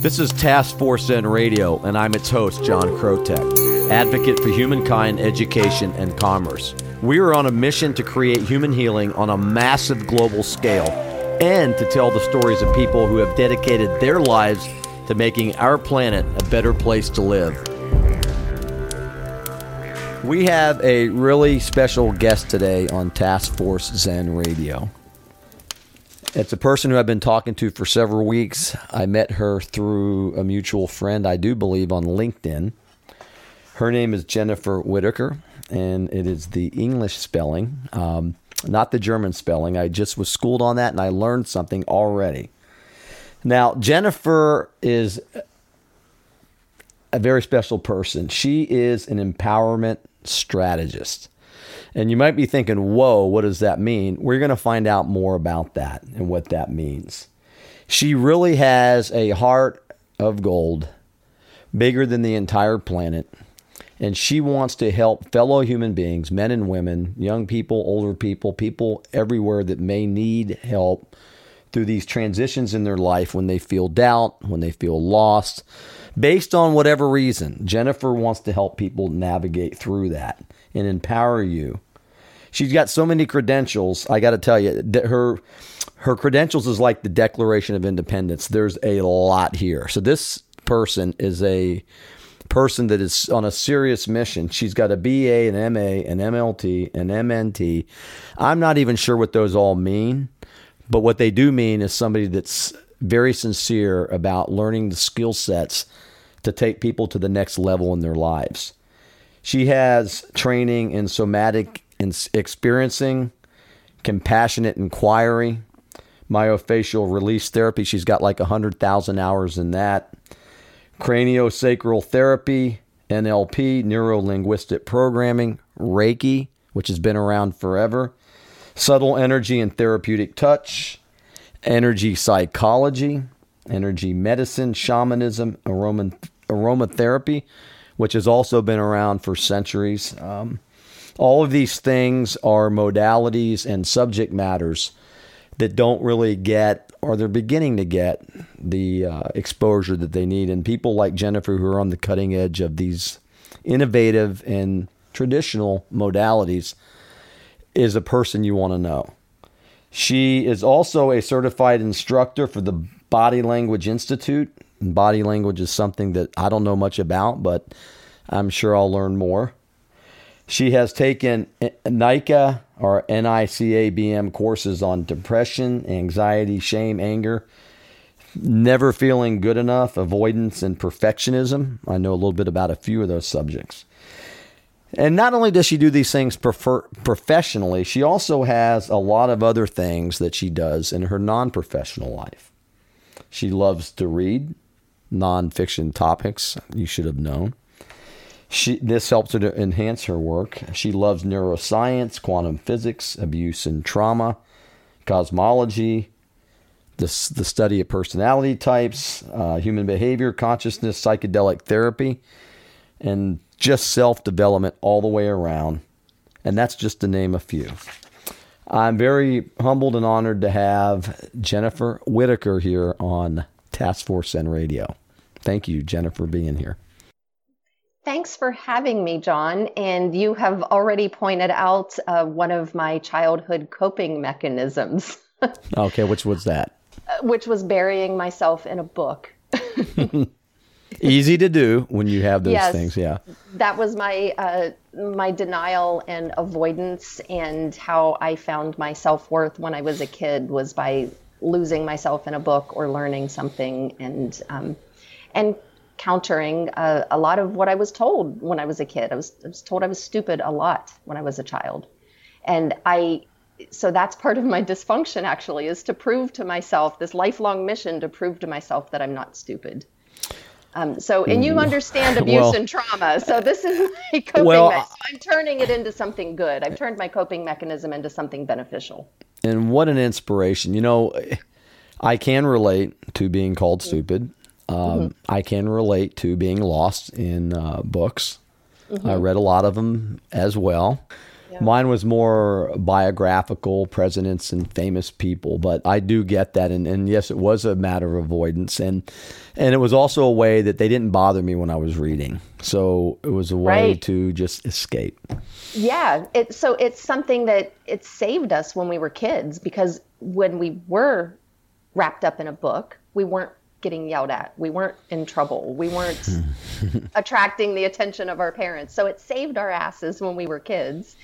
This is Task Force Zen Radio, and I'm its host, John Krotek, advocate for humankind, education, and commerce. We are on a mission to create human healing on a massive global scale and to tell the stories of people who have dedicated their lives to making our planet a better place to live. We have a really special guest today on Task Force Zen Radio. It's a person who I've been talking to for several weeks. I met her through a mutual friend, I do believe, on LinkedIn. Her name is Jennifer Whitaker, and it is the English spelling, um, not the German spelling. I just was schooled on that and I learned something already. Now, Jennifer is a very special person. She is an empowerment strategist. And you might be thinking, whoa, what does that mean? We're going to find out more about that and what that means. She really has a heart of gold, bigger than the entire planet. And she wants to help fellow human beings, men and women, young people, older people, people everywhere that may need help through these transitions in their life when they feel doubt, when they feel lost, based on whatever reason. Jennifer wants to help people navigate through that and empower you. She's got so many credentials. I got to tell you her her credentials is like the Declaration of Independence. There's a lot here. So this person is a person that is on a serious mission. She's got a BA, an MA, an MLT, an MNT. I'm not even sure what those all mean, but what they do mean is somebody that's very sincere about learning the skill sets to take people to the next level in their lives. She has training in somatic experiencing, compassionate inquiry, myofascial release therapy. She's got like 100,000 hours in that. Craniosacral therapy, NLP, neuro linguistic programming, Reiki, which has been around forever, subtle energy and therapeutic touch, energy psychology, energy medicine, shamanism, aroma, aromatherapy, which has also been around for centuries. Um, all of these things are modalities and subject matters that don't really get or they're beginning to get the uh, exposure that they need. And people like Jennifer, who are on the cutting edge of these innovative and traditional modalities, is a person you want to know. She is also a certified instructor for the Body Language Institute. And body language is something that I don't know much about, but I'm sure I'll learn more. She has taken NICA or NICABM courses on depression, anxiety, shame, anger, never feeling good enough, avoidance, and perfectionism. I know a little bit about a few of those subjects. And not only does she do these things prefer- professionally, she also has a lot of other things that she does in her non professional life. She loves to read nonfiction topics, you should have known. She, this helps her to enhance her work. She loves neuroscience, quantum physics, abuse and trauma, cosmology, the, the study of personality types, uh, human behavior, consciousness, psychedelic therapy, and just self development all the way around. And that's just to name a few. I'm very humbled and honored to have Jennifer Whitaker here on Task Force Zen Radio. Thank you, Jennifer, for being here. Thanks for having me, John. And you have already pointed out uh, one of my childhood coping mechanisms. okay, which was that? Uh, which was burying myself in a book. Easy to do when you have those yes, things, yeah. That was my uh, my denial and avoidance, and how I found my self worth when I was a kid was by losing myself in a book or learning something, and um, and countering uh, a lot of what I was told when I was a kid. I was, I was told I was stupid a lot when I was a child. And I, so that's part of my dysfunction actually, is to prove to myself this lifelong mission to prove to myself that I'm not stupid. Um, so, and you understand abuse well, and trauma. So this is my coping well, mechanism. I'm turning it into something good. I've turned my coping mechanism into something beneficial. And what an inspiration. You know, I can relate to being called stupid. Um, mm-hmm. I can relate to being lost in uh, books. Mm-hmm. I read a lot of them as well. Yeah. Mine was more biographical, presidents and famous people, but I do get that, and, and yes, it was a matter of avoidance, and and it was also a way that they didn't bother me when I was reading, so it was a way right. to just escape. Yeah, it, so it's something that it saved us when we were kids because when we were wrapped up in a book, we weren't getting yelled at. We weren't in trouble. We weren't attracting the attention of our parents. So it saved our asses when we were kids.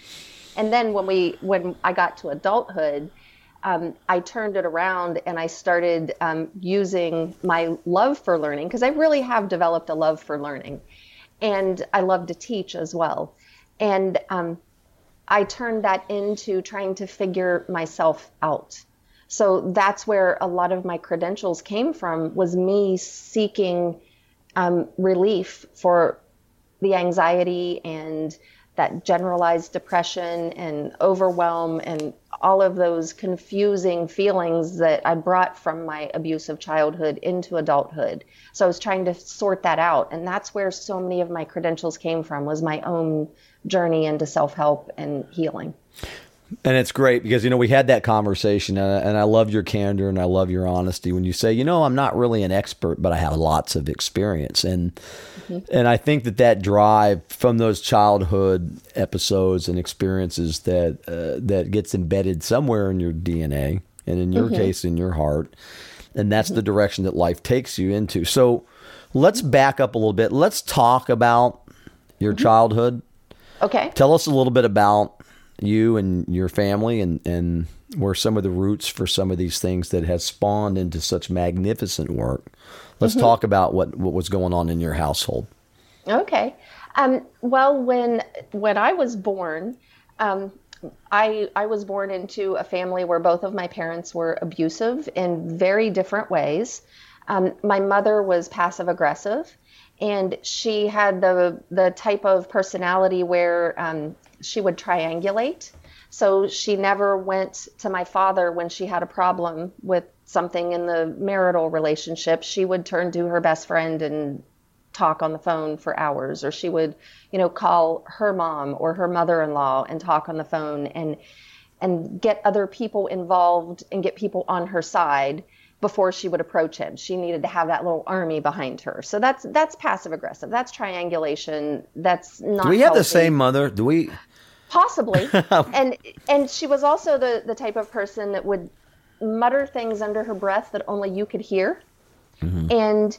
And then when we when I got to adulthood, um, I turned it around and I started um, using my love for learning because I really have developed a love for learning, and I love to teach as well. And um, I turned that into trying to figure myself out so that's where a lot of my credentials came from was me seeking um, relief for the anxiety and that generalized depression and overwhelm and all of those confusing feelings that I brought from my abusive childhood into adulthood. So I was trying to sort that out and that's where so many of my credentials came from was my own journey into self-help and healing. And it's great because you know we had that conversation, and I love your candor and I love your honesty when you say, you know, I'm not really an expert, but I have lots of experience, and mm-hmm. and I think that that drive from those childhood episodes and experiences that uh, that gets embedded somewhere in your DNA, and in your mm-hmm. case, in your heart, and that's mm-hmm. the direction that life takes you into. So let's back up a little bit. Let's talk about your mm-hmm. childhood. Okay. Tell us a little bit about you and your family and, and were some of the roots for some of these things that has spawned into such magnificent work. Let's mm-hmm. talk about what, what was going on in your household. Okay. Um, well, when when I was born, um, I I was born into a family where both of my parents were abusive in very different ways. Um, my mother was passive aggressive, and she had the the type of personality where um, she would triangulate. So she never went to my father when she had a problem with something in the marital relationship. She would turn to her best friend and talk on the phone for hours or she would, you know, call her mom or her mother-in-law and talk on the phone and and get other people involved and get people on her side before she would approach him. She needed to have that little army behind her. So that's that's passive aggressive. That's triangulation. That's not Do we have the same mother? Do we possibly and and she was also the the type of person that would mutter things under her breath that only you could hear mm-hmm. and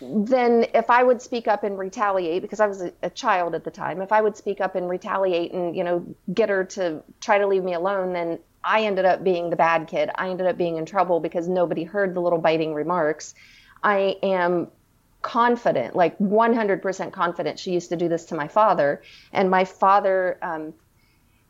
then if i would speak up and retaliate because i was a, a, child at the time if i would speak up and retaliate and you know get her to try to leave me alone then i ended up being the bad kid i ended up being in trouble because nobody heard the little biting remarks i am confident, like 100% confident. She used to do this to my father, and my father um,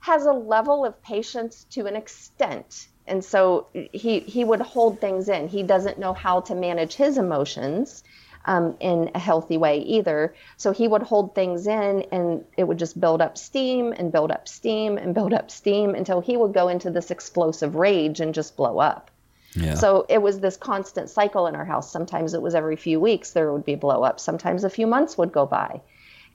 has a level of patience to an extent. And so he he would hold things in. He doesn't know how to manage his emotions um, in a healthy way either. So he would hold things in, and it would just build up steam and build up steam and build up steam until he would go into this explosive rage and just blow up. Yeah. So it was this constant cycle in our house. Sometimes it was every few weeks there would be blow up. Sometimes a few months would go by.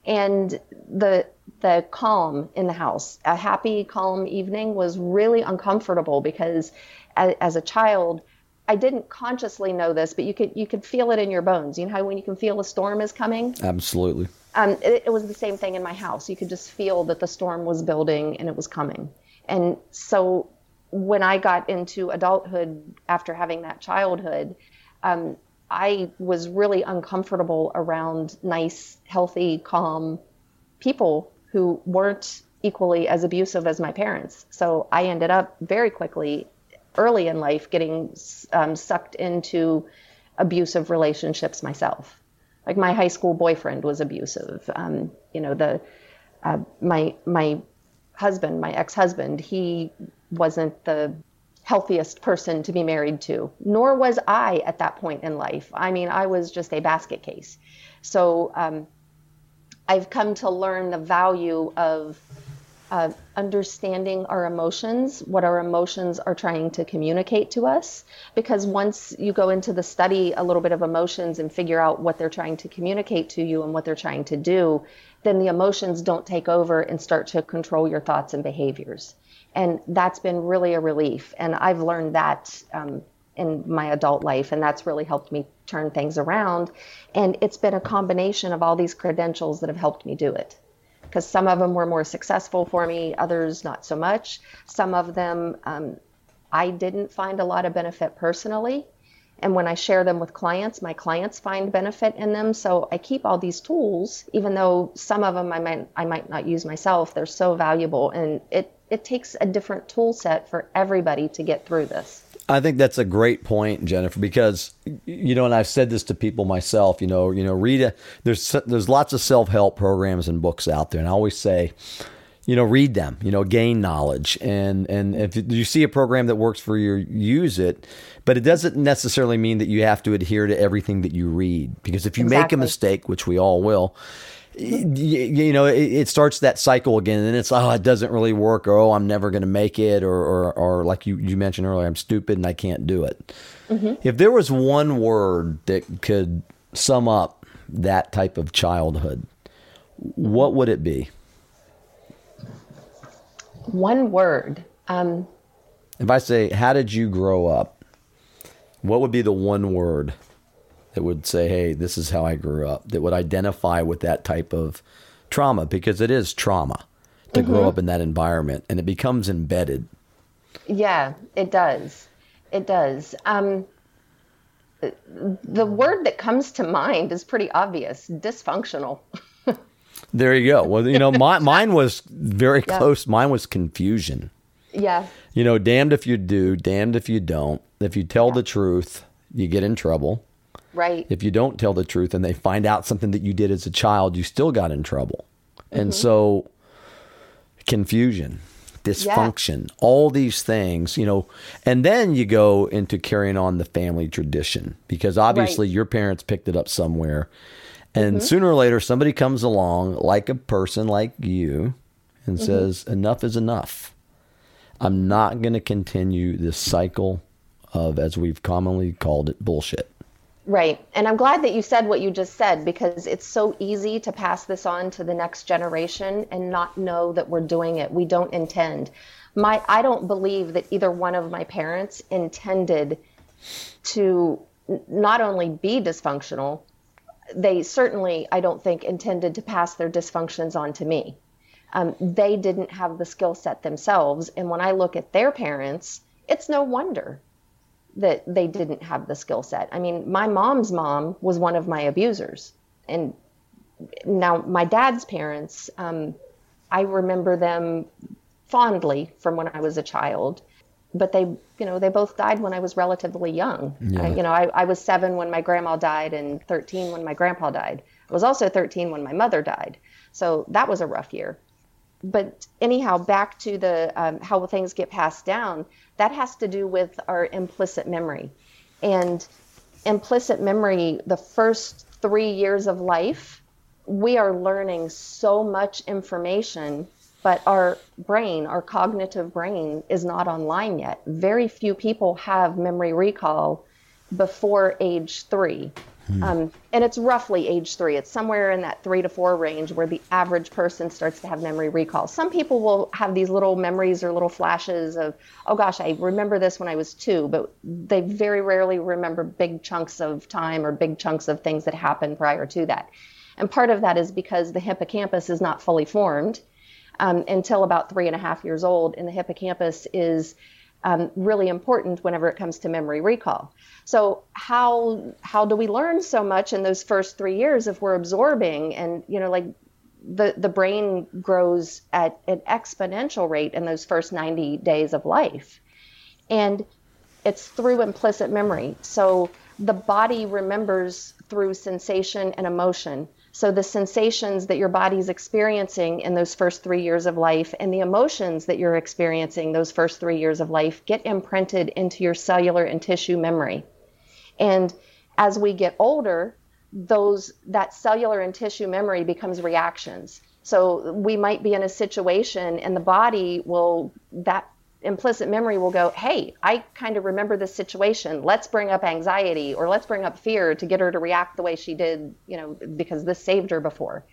And the the calm in the house, a happy, calm evening was really uncomfortable because as, as a child, I didn't consciously know this, but you could you could feel it in your bones. You know how when you can feel a storm is coming? Absolutely. Um, it, it was the same thing in my house. You could just feel that the storm was building and it was coming. And so when I got into adulthood after having that childhood, um, I was really uncomfortable around nice, healthy, calm people who weren't equally as abusive as my parents. So I ended up very quickly, early in life, getting um, sucked into abusive relationships myself. Like my high school boyfriend was abusive. Um, you know, the uh, my my husband, my ex-husband, he wasn't the healthiest person to be married to, nor was I at that point in life. I mean, I was just a basket case. So um, I've come to learn the value of uh, understanding our emotions, what our emotions are trying to communicate to us. Because once you go into the study a little bit of emotions and figure out what they're trying to communicate to you and what they're trying to do, then the emotions don't take over and start to control your thoughts and behaviors. And that's been really a relief. And I've learned that um, in my adult life, and that's really helped me turn things around. And it's been a combination of all these credentials that have helped me do it. Because some of them were more successful for me, others not so much. Some of them um, I didn't find a lot of benefit personally. And when I share them with clients, my clients find benefit in them. So I keep all these tools, even though some of them I might I might not use myself. They're so valuable, and it it takes a different tool set for everybody to get through this. I think that's a great point, Jennifer, because you know, and I've said this to people myself. You know, you know, read a, there's there's lots of self help programs and books out there, and I always say, you know, read them. You know, gain knowledge, and and if you see a program that works for you, use it. But it doesn't necessarily mean that you have to adhere to everything that you read, because if you exactly. make a mistake, which we all will, you, know, it, it, starts that cycle again, and it's oh, it doesn't really work, or oh, I'm never going to make it, or, or or like you you mentioned earlier, I'm stupid and I can't do it. Mm-hmm. If there was one word that could sum up that type of childhood, what would it be? One word. Um, if I say, "How did you grow up?" What would be the one word? That would say, hey, this is how I grew up, that would identify with that type of trauma because it is trauma to mm-hmm. grow up in that environment and it becomes embedded. Yeah, it does. It does. Um, the word that comes to mind is pretty obvious dysfunctional. there you go. Well, you know, my, mine was very yeah. close. Mine was confusion. Yeah. You know, damned if you do, damned if you don't. If you tell yeah. the truth, you get in trouble. Right. If you don't tell the truth and they find out something that you did as a child, you still got in trouble. Mm-hmm. And so confusion, dysfunction, yeah. all these things, you know, and then you go into carrying on the family tradition because obviously right. your parents picked it up somewhere. And mm-hmm. sooner or later, somebody comes along, like a person like you, and mm-hmm. says, Enough is enough. I'm not going to continue this cycle of, as we've commonly called it, bullshit. Right. And I'm glad that you said what you just said because it's so easy to pass this on to the next generation and not know that we're doing it. We don't intend. My I don't believe that either one of my parents intended to not only be dysfunctional, they certainly, I don't think, intended to pass their dysfunctions on to me. Um, they didn't have the skill set themselves. And when I look at their parents, it's no wonder that they didn't have the skill set. I mean, my mom's mom was one of my abusers. And now my dad's parents, um, I remember them fondly from when I was a child, but they, you know, they both died when I was relatively young. Yeah. I, you know, I, I was seven when my grandma died and 13 when my grandpa died. I was also 13 when my mother died. So that was a rough year. But anyhow, back to the um, how things get passed down that has to do with our implicit memory. And implicit memory, the first three years of life, we are learning so much information, but our brain, our cognitive brain, is not online yet. Very few people have memory recall before age three. Hmm. Um, and it's roughly age three. It's somewhere in that three to four range where the average person starts to have memory recall. Some people will have these little memories or little flashes of, oh gosh, I remember this when I was two, but they very rarely remember big chunks of time or big chunks of things that happened prior to that. And part of that is because the hippocampus is not fully formed um, until about three and a half years old, and the hippocampus is um, really important whenever it comes to memory recall. So how how do we learn so much in those first three years if we're absorbing and you know like the the brain grows at an exponential rate in those first 90 days of life, and it's through implicit memory. So the body remembers through sensation and emotion. So the sensations that your body's experiencing in those first three years of life and the emotions that you're experiencing those first three years of life get imprinted into your cellular and tissue memory. And as we get older, those that cellular and tissue memory becomes reactions. So we might be in a situation and the body will that implicit memory will go, hey, I kind of remember this situation. Let's bring up anxiety or let's bring up fear to get her to react the way she did, you know, because this saved her before.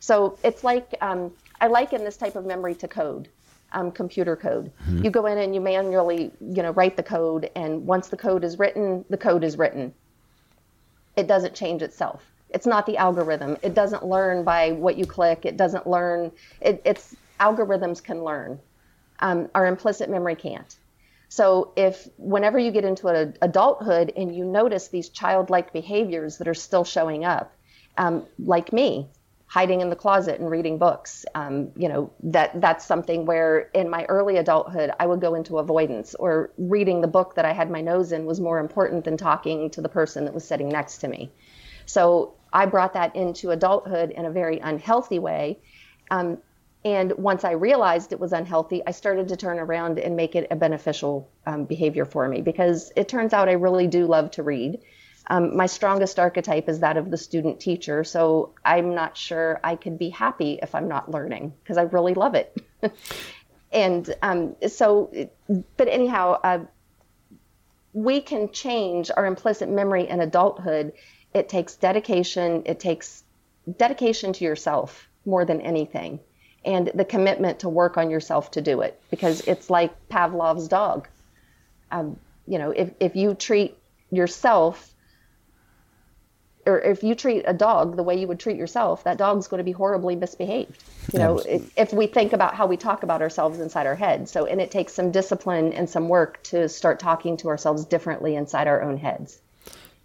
So it's like um, I liken this type of memory to code. Um, computer code. Mm-hmm. You go in and you manually, you know, write the code, and once the code is written, the code is written. It doesn't change itself. It's not the algorithm. It doesn't learn by what you click. It doesn't learn. It, it's algorithms can learn. Um, our implicit memory can't. So if whenever you get into adulthood and you notice these childlike behaviors that are still showing up, um, like me, hiding in the closet and reading books, um, you know that that's something where in my early adulthood I would go into avoidance, or reading the book that I had my nose in was more important than talking to the person that was sitting next to me. So I brought that into adulthood in a very unhealthy way. Um, and once I realized it was unhealthy, I started to turn around and make it a beneficial um, behavior for me because it turns out I really do love to read. Um, my strongest archetype is that of the student teacher. So I'm not sure I could be happy if I'm not learning because I really love it. and um, so, but anyhow, uh, we can change our implicit memory in adulthood. It takes dedication, it takes dedication to yourself more than anything and the commitment to work on yourself to do it because it's like Pavlov's dog. Um, you know, if, if you treat yourself or if you treat a dog the way you would treat yourself, that dog's going to be horribly misbehaved. You know, if we think about how we talk about ourselves inside our head. So, and it takes some discipline and some work to start talking to ourselves differently inside our own heads.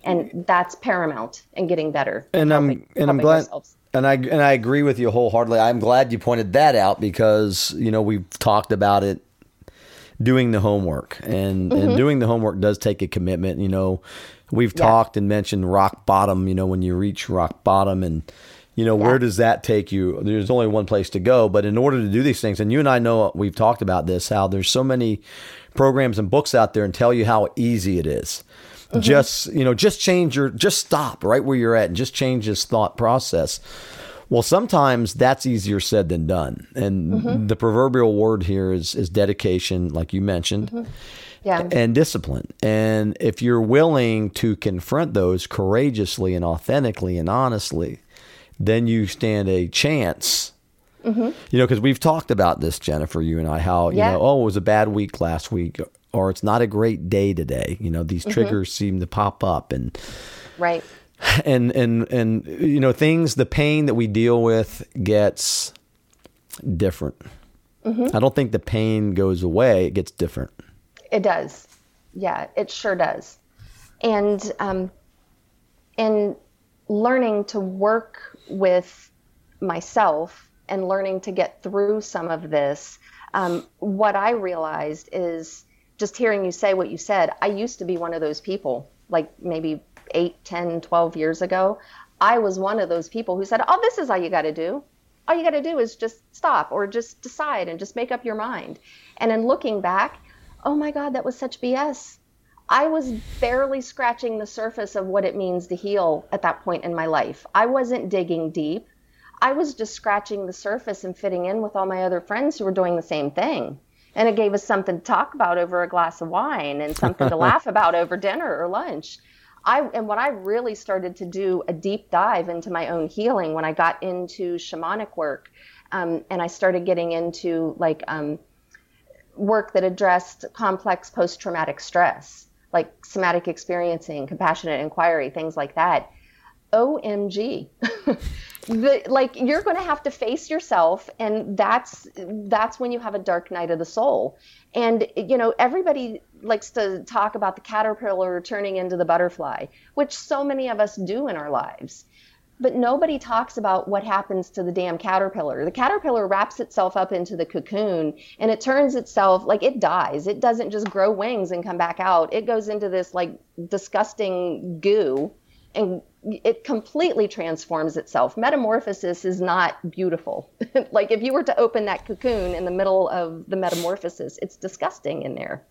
And that's paramount in getting better. And helping, I'm and I'm glad ourselves. And I and I agree with you wholeheartedly. I'm glad you pointed that out because you know we've talked about it doing the homework and mm-hmm. and doing the homework does take a commitment. You know, we've yeah. talked and mentioned rock bottom. You know, when you reach rock bottom and you know yeah. where does that take you there's only one place to go but in order to do these things and you and i know we've talked about this how there's so many programs and books out there and tell you how easy it is Mm-hmm. Just, you know, just change your, just stop right where you're at and just change this thought process. Well, sometimes that's easier said than done. And mm-hmm. the proverbial word here is, is dedication, like you mentioned. Mm-hmm. Yeah. And discipline. And if you're willing to confront those courageously and authentically and honestly, then you stand a chance. Mm-hmm. You know, because we've talked about this, Jennifer, you and I, how, you know, oh, it was a bad week last week or it's not a great day today. You know, these mm-hmm. triggers seem to pop up and right. And and and you know, things the pain that we deal with gets different. Mm-hmm. I don't think the pain goes away, it gets different. It does. Yeah, it sure does. And um in learning to work with myself and learning to get through some of this, um, what I realized is just hearing you say what you said, I used to be one of those people, like maybe 8, 10, 12 years ago. I was one of those people who said, Oh, this is all you got to do. All you got to do is just stop or just decide and just make up your mind. And in looking back, oh my God, that was such BS. I was barely scratching the surface of what it means to heal at that point in my life. I wasn't digging deep. I was just scratching the surface and fitting in with all my other friends who were doing the same thing and it gave us something to talk about over a glass of wine and something to laugh about over dinner or lunch. I and what I really started to do a deep dive into my own healing when I got into shamanic work, um, and I started getting into like um, work that addressed complex post-traumatic stress, like somatic experiencing, compassionate inquiry, things like that. OMG. the, like you're going to have to face yourself and that's that's when you have a dark night of the soul. And you know everybody likes to talk about the caterpillar turning into the butterfly which so many of us do in our lives. But nobody talks about what happens to the damn caterpillar. The caterpillar wraps itself up into the cocoon and it turns itself like it dies. It doesn't just grow wings and come back out. It goes into this like disgusting goo and it completely transforms itself. Metamorphosis is not beautiful. like if you were to open that cocoon in the middle of the metamorphosis, it's disgusting in there.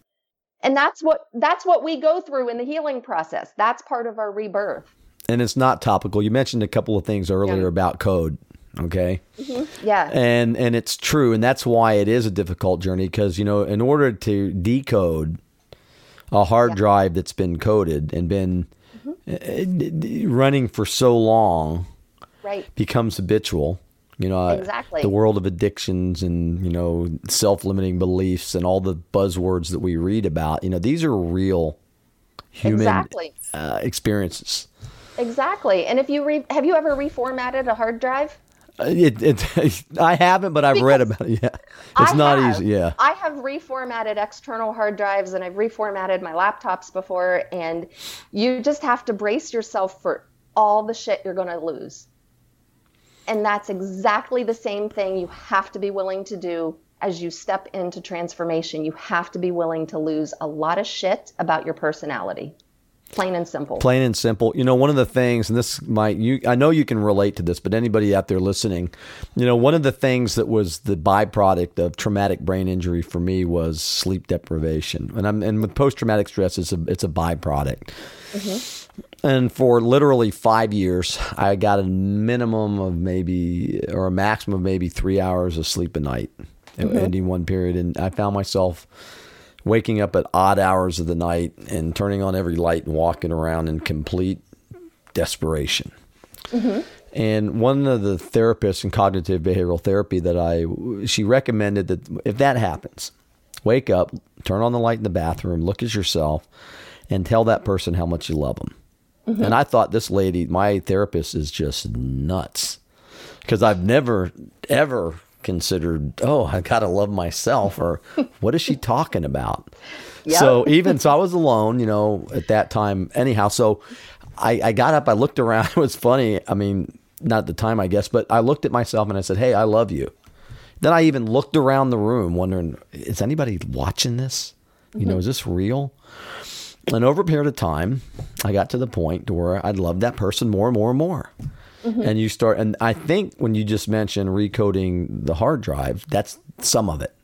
And that's what that's what we go through in the healing process. That's part of our rebirth. And it's not topical. You mentioned a couple of things earlier yeah. about code. Okay. Mm-hmm. Yeah. And and it's true, and that's why it is a difficult journey because you know in order to decode a hard yeah. drive that's been coded and been. Running for so long right. becomes habitual You know, exactly the world of addictions and you know self-limiting beliefs and all the buzzwords that we read about. You know, these are real human exactly. uh, experiences. Exactly. And if you re- have you ever reformatted a hard drive? Uh, It, it, I haven't, but I've read about it. Yeah, it's I not have. easy. Yeah, I have reformatted external hard drives and I've reformatted my laptops before, and you just have to brace yourself for all the shit you're going to lose. And that's exactly the same thing you have to be willing to do as you step into transformation. You have to be willing to lose a lot of shit about your personality. Plain and simple. plain and simple. You know, one of the things, and this might you, I know you can relate to this, but anybody out there listening, you know, one of the things that was the byproduct of traumatic brain injury for me was sleep deprivation, and I'm and with post traumatic stress, it's a it's a byproduct. Mm-hmm. And for literally five years, I got a minimum of maybe or a maximum of maybe three hours of sleep a night, in mm-hmm. any one period, and I found myself waking up at odd hours of the night and turning on every light and walking around in complete desperation. Mm-hmm. And one of the therapists in cognitive behavioral therapy that I, she recommended that if that happens, wake up, turn on the light in the bathroom, look at yourself, and tell that person how much you love them. Mm-hmm. And I thought this lady, my therapist, is just nuts because I've never ever considered, oh, I gotta love myself, or what is she talking about? Yep. So even so, I was alone, you know, at that time. Anyhow, so I, I got up, I looked around. It was funny. I mean, not at the time, I guess, but I looked at myself and I said, "Hey, I love you." Then I even looked around the room, wondering, is anybody watching this? You know, mm-hmm. is this real? And over a period of time, I got to the point to where I'd love that person more and more and more. And you start, and I think when you just mentioned recoding the hard drive, that's some of it.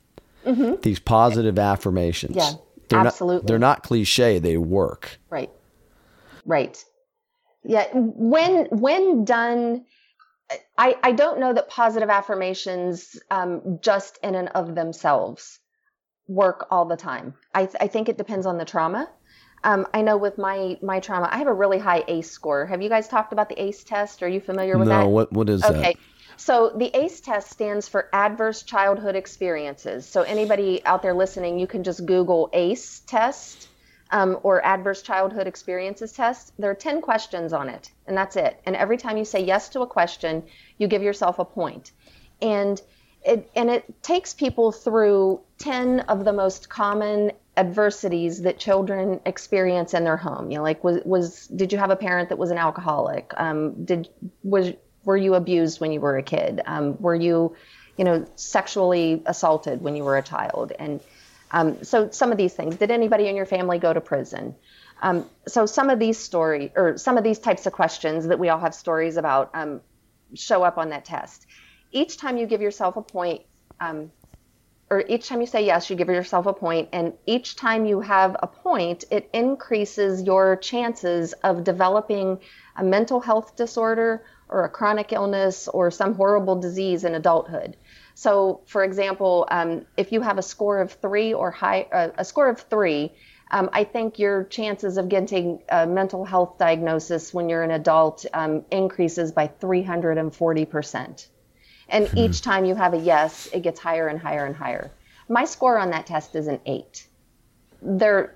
These positive affirmations. Yeah, they're absolutely. Not, they're not cliche, they work. Right. Right. Yeah. When when done, I I don't know that positive affirmations um, just in and of themselves work all the time. I th- I think it depends on the trauma. Um, I know with my my trauma, I have a really high ACE score. Have you guys talked about the ACE test? Are you familiar with that? No, what, what is Okay. that? Okay. So the ACE test stands for Adverse Childhood Experiences. So anybody out there listening, you can just Google ACE test um, or Adverse Childhood Experiences test. There are 10 questions on it, and that's it. And every time you say yes to a question, you give yourself a point. And it, and it takes people through 10 of the most common adversities that children experience in their home. You know, like was was did you have a parent that was an alcoholic? Um, did was were you abused when you were a kid? Um, were you, you know, sexually assaulted when you were a child? And um, so some of these things. Did anybody in your family go to prison? Um, so some of these story or some of these types of questions that we all have stories about um, show up on that test. Each time you give yourself a point, um, or each time you say yes, you give yourself a point, and each time you have a point, it increases your chances of developing a mental health disorder or a chronic illness or some horrible disease in adulthood. So, for example, um, if you have a score of three or high, uh, a score of three, um, I think your chances of getting a mental health diagnosis when you're an adult um, increases by 340 percent. And hmm. each time you have a yes, it gets higher and higher and higher. My score on that test is an eight. They're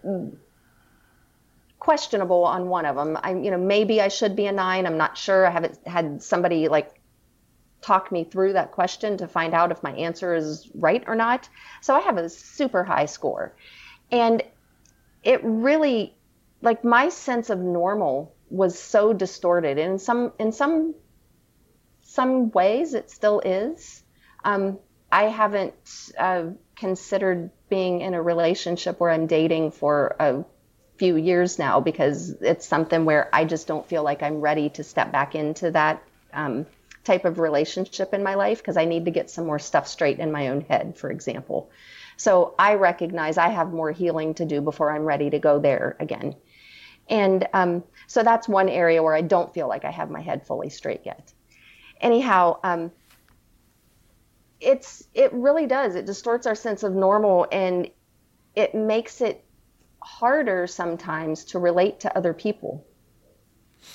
questionable on one of them. I, you know, maybe I should be a nine. I'm not sure. I haven't had somebody like talk me through that question to find out if my answer is right or not. So I have a super high score. And it really, like my sense of normal was so distorted. And in some, in some some ways it still is. Um, I haven't uh, considered being in a relationship where I'm dating for a few years now because it's something where I just don't feel like I'm ready to step back into that um, type of relationship in my life because I need to get some more stuff straight in my own head, for example. So I recognize I have more healing to do before I'm ready to go there again. And um, so that's one area where I don't feel like I have my head fully straight yet anyhow, um, it's it really does. It distorts our sense of normal, and it makes it harder sometimes to relate to other people.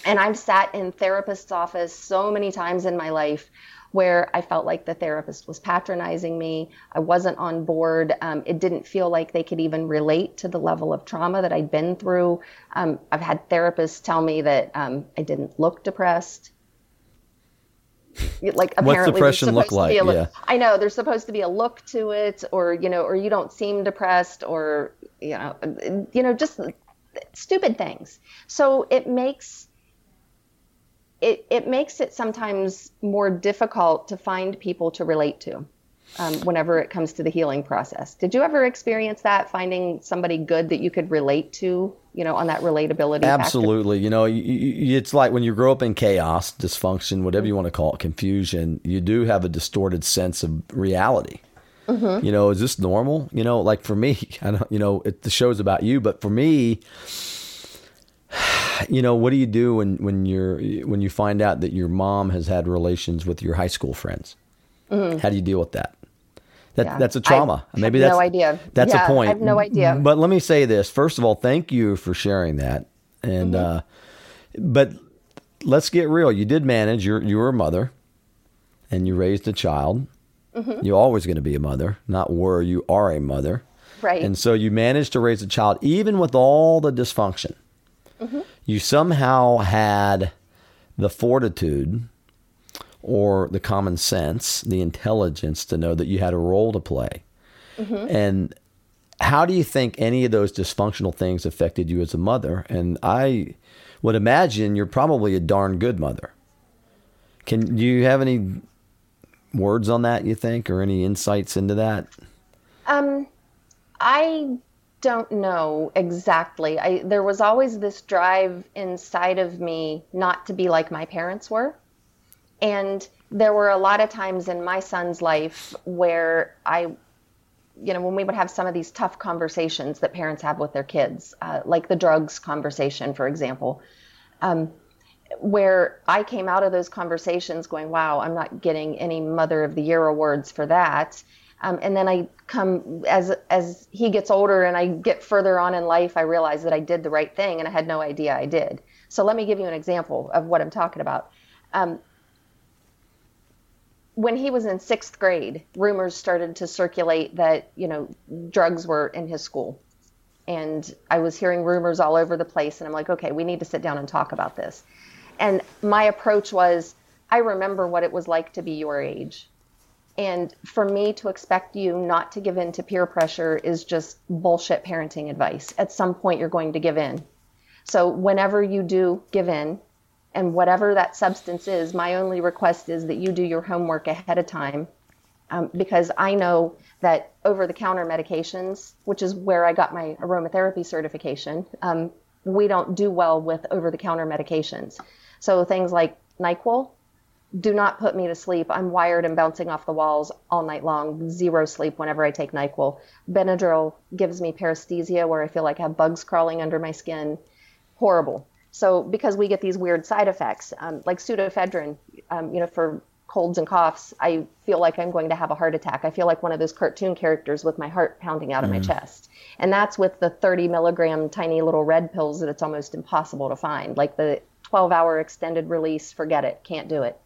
And I've sat in therapist's office so many times in my life where I felt like the therapist was patronizing me. I wasn't on board. Um, it didn't feel like they could even relate to the level of trauma that I'd been through. Um, I've had therapists tell me that um, I didn't look depressed. Like apparently, What's depression look like? yeah. I know there's supposed to be a look to it, or you know, or you don't seem depressed, or you know, you know, just stupid things. So it makes it, it makes it sometimes more difficult to find people to relate to um, whenever it comes to the healing process. Did you ever experience that, finding somebody good that you could relate to, you know, on that relatability? Absolutely. Factor? You know, you, you, it's like when you grow up in chaos, dysfunction, whatever you want to call it, confusion, you do have a distorted sense of reality. Mm-hmm. You know, is this normal? You know, like for me, I don't, you know, it, the show's about you, but for me, you know, what do you do when, when you're when you find out that your mom has had relations with your high school friends? Mm-hmm. How do you deal with that? That yeah. that's a trauma. I Maybe that's no idea. That's yeah, a point. I have no idea. But let me say this first of all. Thank you for sharing that. And mm-hmm. uh, but let's get real. You did manage. You're you were a mother, and you raised a child. Mm-hmm. You're always going to be a mother. Not were you are a mother. Right. And so you managed to raise a child even with all the dysfunction. Mm-hmm. You somehow had the fortitude or the common sense, the intelligence to know that you had a role to play. Mm-hmm. And how do you think any of those dysfunctional things affected you as a mother? And I would imagine you're probably a darn good mother. Can do you have any words on that? You think, or any insights into that? Um, I don't know exactly. I there was always this drive inside of me not to be like my parents were. And there were a lot of times in my son's life where I you know, when we would have some of these tough conversations that parents have with their kids, uh, like the drugs conversation, for example, um, where I came out of those conversations going, wow, I'm not getting any Mother of the Year awards for that. Um, and then I come as as he gets older and I get further on in life, I realize that I did the right thing and I had no idea I did. So let me give you an example of what I'm talking about. Um, when he was in sixth grade, rumors started to circulate that you know drugs were in his school, and I was hearing rumors all over the place. And I'm like, okay, we need to sit down and talk about this. And my approach was, I remember what it was like to be your age and for me to expect you not to give in to peer pressure is just bullshit parenting advice. At some point, you're going to give in. So, whenever you do give in, and whatever that substance is, my only request is that you do your homework ahead of time um, because I know that over the counter medications, which is where I got my aromatherapy certification, um, we don't do well with over the counter medications. So, things like NyQuil, do not put me to sleep. I'm wired and bouncing off the walls all night long, zero sleep whenever I take NyQuil. Benadryl gives me paresthesia where I feel like I have bugs crawling under my skin. Horrible. So because we get these weird side effects, um, like pseudoephedrine, um, you know, for colds and coughs, I feel like I'm going to have a heart attack. I feel like one of those cartoon characters with my heart pounding out mm. of my mm. chest. And that's with the 30 milligram tiny little red pills that it's almost impossible to find. Like the 12 hour extended release, forget it, can't do it.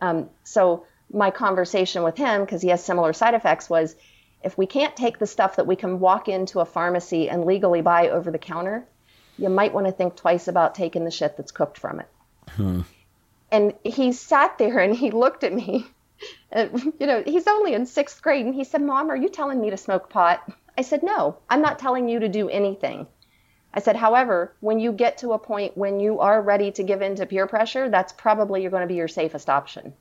Um, so my conversation with him, because he has similar side effects, was if we can't take the stuff that we can walk into a pharmacy and legally buy over the counter, you might want to think twice about taking the shit that's cooked from it. Hmm. And he sat there and he looked at me. And, you know, he's only in sixth grade, and he said, "Mom, are you telling me to smoke pot?" I said, "No, I'm not telling you to do anything." I said, however, when you get to a point when you are ready to give in to peer pressure, that's probably you're going to be your safest option.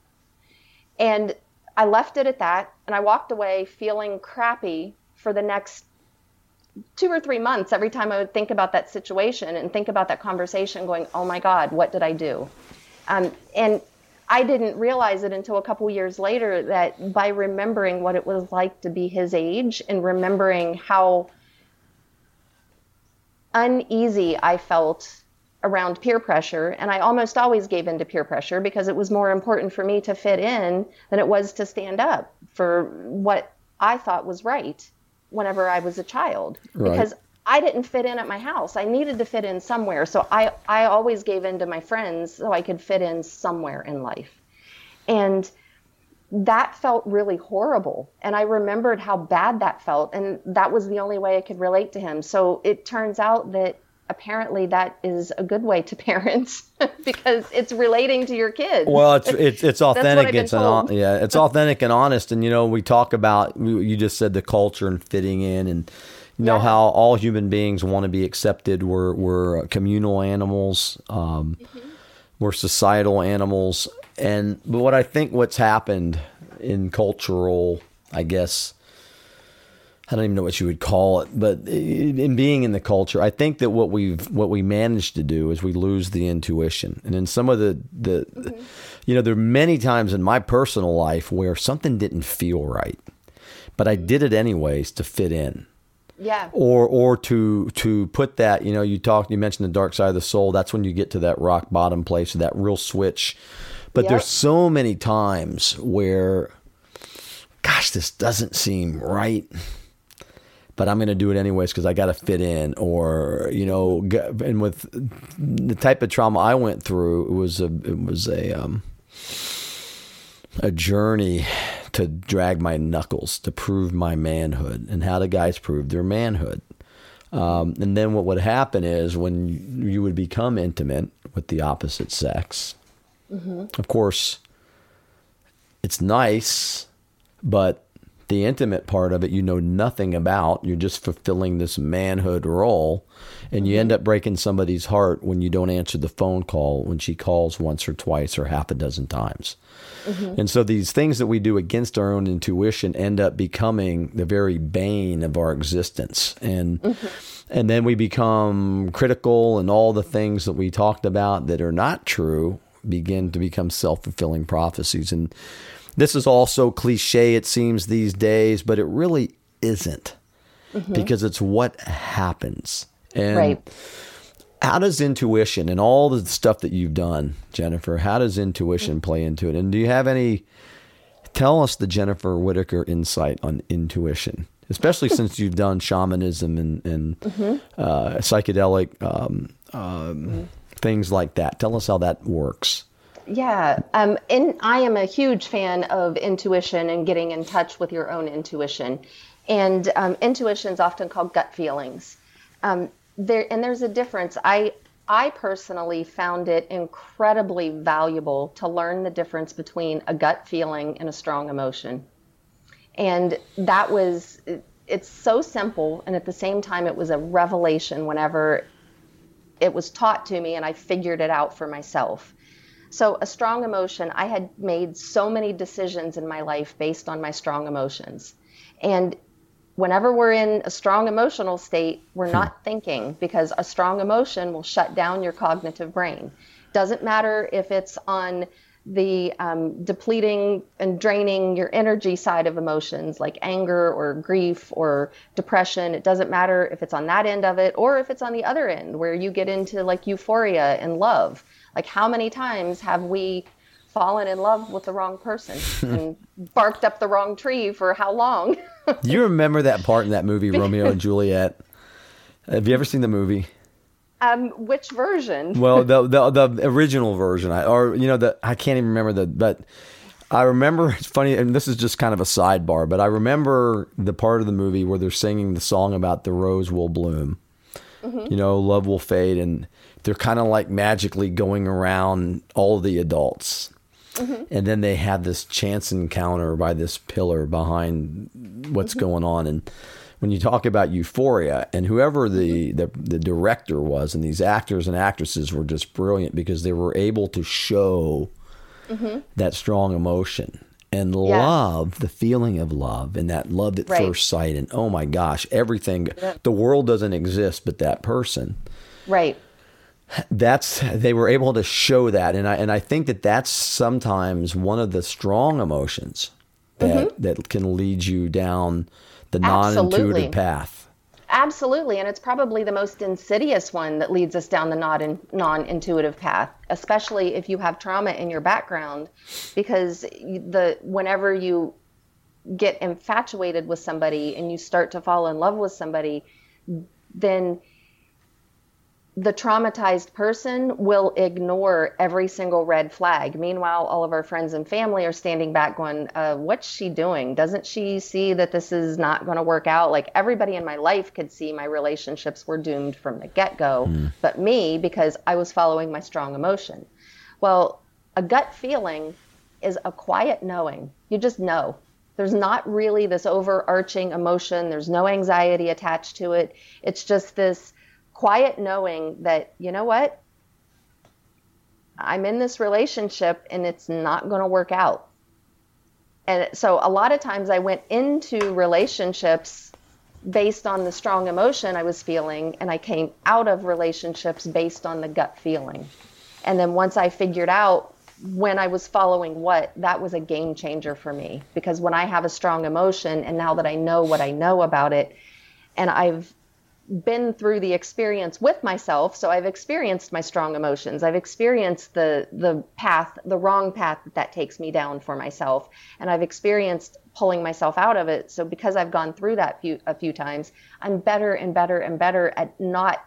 And I left it at that and I walked away feeling crappy for the next two or three months every time I would think about that situation and think about that conversation, going, oh my God, what did I do? Um, and I didn't realize it until a couple years later that by remembering what it was like to be his age and remembering how uneasy I felt around peer pressure. And I almost always gave in to peer pressure because it was more important for me to fit in than it was to stand up for what I thought was right whenever I was a child. Right. Because I didn't fit in at my house. I needed to fit in somewhere. So I, I always gave in to my friends so I could fit in somewhere in life. And that felt really horrible. And I remembered how bad that felt. And that was the only way I could relate to him. So it turns out that apparently that is a good way to parent because it's relating to your kids. Well, it's it's it's authentic. it's an yeah, it's authentic and honest. And you know, we talk about you just said the culture and fitting in, and you know yeah. how all human beings want to be accepted. We're we're communal animals. Um, mm-hmm. We're societal animals, and but what I think what's happened in cultural, I guess I don't even know what you would call it, but in being in the culture, I think that what we've what we managed to do is we lose the intuition, and in some of the the, mm-hmm. you know, there are many times in my personal life where something didn't feel right, but I did it anyways to fit in. Yeah. Or or to to put that, you know, you talked, you mentioned the dark side of the soul. That's when you get to that rock bottom place, that real switch. But yep. there's so many times where, gosh, this doesn't seem right but I'm going to do it anyways because I got to fit in. Or you know, and with the type of trauma I went through, it was a it was a um, a journey to drag my knuckles to prove my manhood. And how the guys prove their manhood? Um, and then what would happen is when you would become intimate with the opposite sex, mm-hmm. of course, it's nice, but the intimate part of it you know nothing about. You're just fulfilling this manhood role. And you end up breaking somebody's heart when you don't answer the phone call when she calls once or twice or half a dozen times. Mm-hmm. And so these things that we do against our own intuition end up becoming the very bane of our existence. And mm-hmm. and then we become critical and all the things that we talked about that are not true begin to become self-fulfilling prophecies and this is also cliche, it seems these days, but it really isn't mm-hmm. because it's what happens. And right. how does intuition and all the stuff that you've done, Jennifer, how does intuition play into it? And do you have any, tell us the Jennifer Whitacre insight on intuition? Especially since you've done shamanism and, and mm-hmm. uh, psychedelic um, um, mm-hmm. things like that. Tell us how that works. Yeah, um, and I am a huge fan of intuition and getting in touch with your own intuition. And um, intuition is often called gut feelings. Um, there, and there's a difference. I I personally found it incredibly valuable to learn the difference between a gut feeling and a strong emotion. And that was it's so simple, and at the same time, it was a revelation whenever it was taught to me, and I figured it out for myself. So, a strong emotion, I had made so many decisions in my life based on my strong emotions. And whenever we're in a strong emotional state, we're not hmm. thinking because a strong emotion will shut down your cognitive brain. Doesn't matter if it's on the um, depleting and draining your energy side of emotions like anger or grief or depression. It doesn't matter if it's on that end of it or if it's on the other end where you get into like euphoria and love. Like, how many times have we fallen in love with the wrong person and barked up the wrong tree for how long? you remember that part in that movie, Romeo and Juliet? Have you ever seen the movie? Um, which version? well, the, the the original version, I, or you know, the I can't even remember the, but I remember it's funny, and this is just kind of a sidebar, but I remember the part of the movie where they're singing the song about the rose will bloom. Mm-hmm. You know, love will fade, and they're kind of like magically going around all the adults. Mm-hmm. And then they have this chance encounter by this pillar behind what's mm-hmm. going on. And when you talk about euphoria, and whoever the, mm-hmm. the, the director was, and these actors and actresses were just brilliant because they were able to show mm-hmm. that strong emotion and yeah. love, the feeling of love, and that love at right. first sight. And oh my gosh, everything, yeah. the world doesn't exist but that person. Right that's they were able to show that and I and I think that that's sometimes one of the strong emotions that mm-hmm. that can lead you down the non-intuitive path. Absolutely, and it's probably the most insidious one that leads us down the non non-intuitive path, especially if you have trauma in your background because the whenever you get infatuated with somebody and you start to fall in love with somebody then the traumatized person will ignore every single red flag. Meanwhile, all of our friends and family are standing back going, uh, What's she doing? Doesn't she see that this is not going to work out? Like everybody in my life could see my relationships were doomed from the get go, mm. but me, because I was following my strong emotion. Well, a gut feeling is a quiet knowing. You just know. There's not really this overarching emotion, there's no anxiety attached to it. It's just this quiet knowing that, you know what? I'm in this relationship and it's not going to work out. And so a lot of times I went into relationships based on the strong emotion I was feeling, and I came out of relationships based on the gut feeling. And then once I figured out when I was following what, that was a game changer for me. Because when I have a strong emotion, and now that I know what I know about it, and I've been through the experience with myself so i've experienced my strong emotions i've experienced the the path the wrong path that, that takes me down for myself and i've experienced pulling myself out of it so because i've gone through that few, a few times i'm better and better and better at not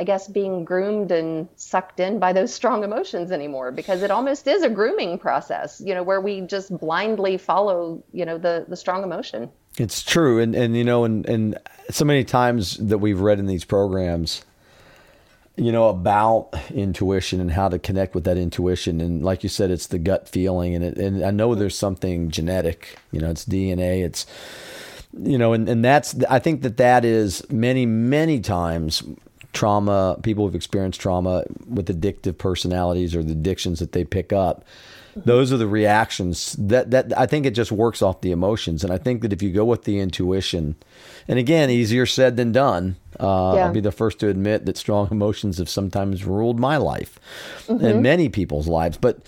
I guess being groomed and sucked in by those strong emotions anymore because it almost is a grooming process, you know, where we just blindly follow, you know, the the strong emotion. It's true, and and you know, and and so many times that we've read in these programs, you know, about intuition and how to connect with that intuition, and like you said, it's the gut feeling, and it, and I know there's something genetic, you know, it's DNA, it's you know, and and that's I think that that is many many times trauma people who've experienced trauma with addictive personalities or the addictions that they pick up those are the reactions that that I think it just works off the emotions, and I think that if you go with the intuition, and again, easier said than done. Uh, yeah. I'll be the first to admit that strong emotions have sometimes ruled my life mm-hmm. and many people's lives. But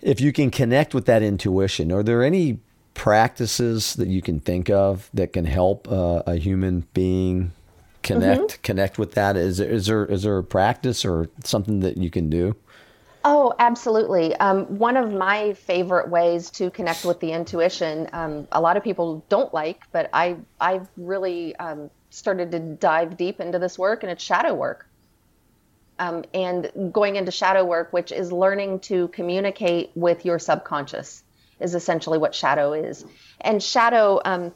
if you can connect with that intuition, are there any practices that you can think of that can help uh, a human being connect mm-hmm. connect with that? Is there, is there is there a practice or something that you can do? Oh, absolutely. Um, one of my favorite ways to connect with the intuition, um, a lot of people don't like, but I I've really um, started to dive deep into this work, and it's shadow work. Um, and going into shadow work, which is learning to communicate with your subconscious, is essentially what shadow is. And shadow, um,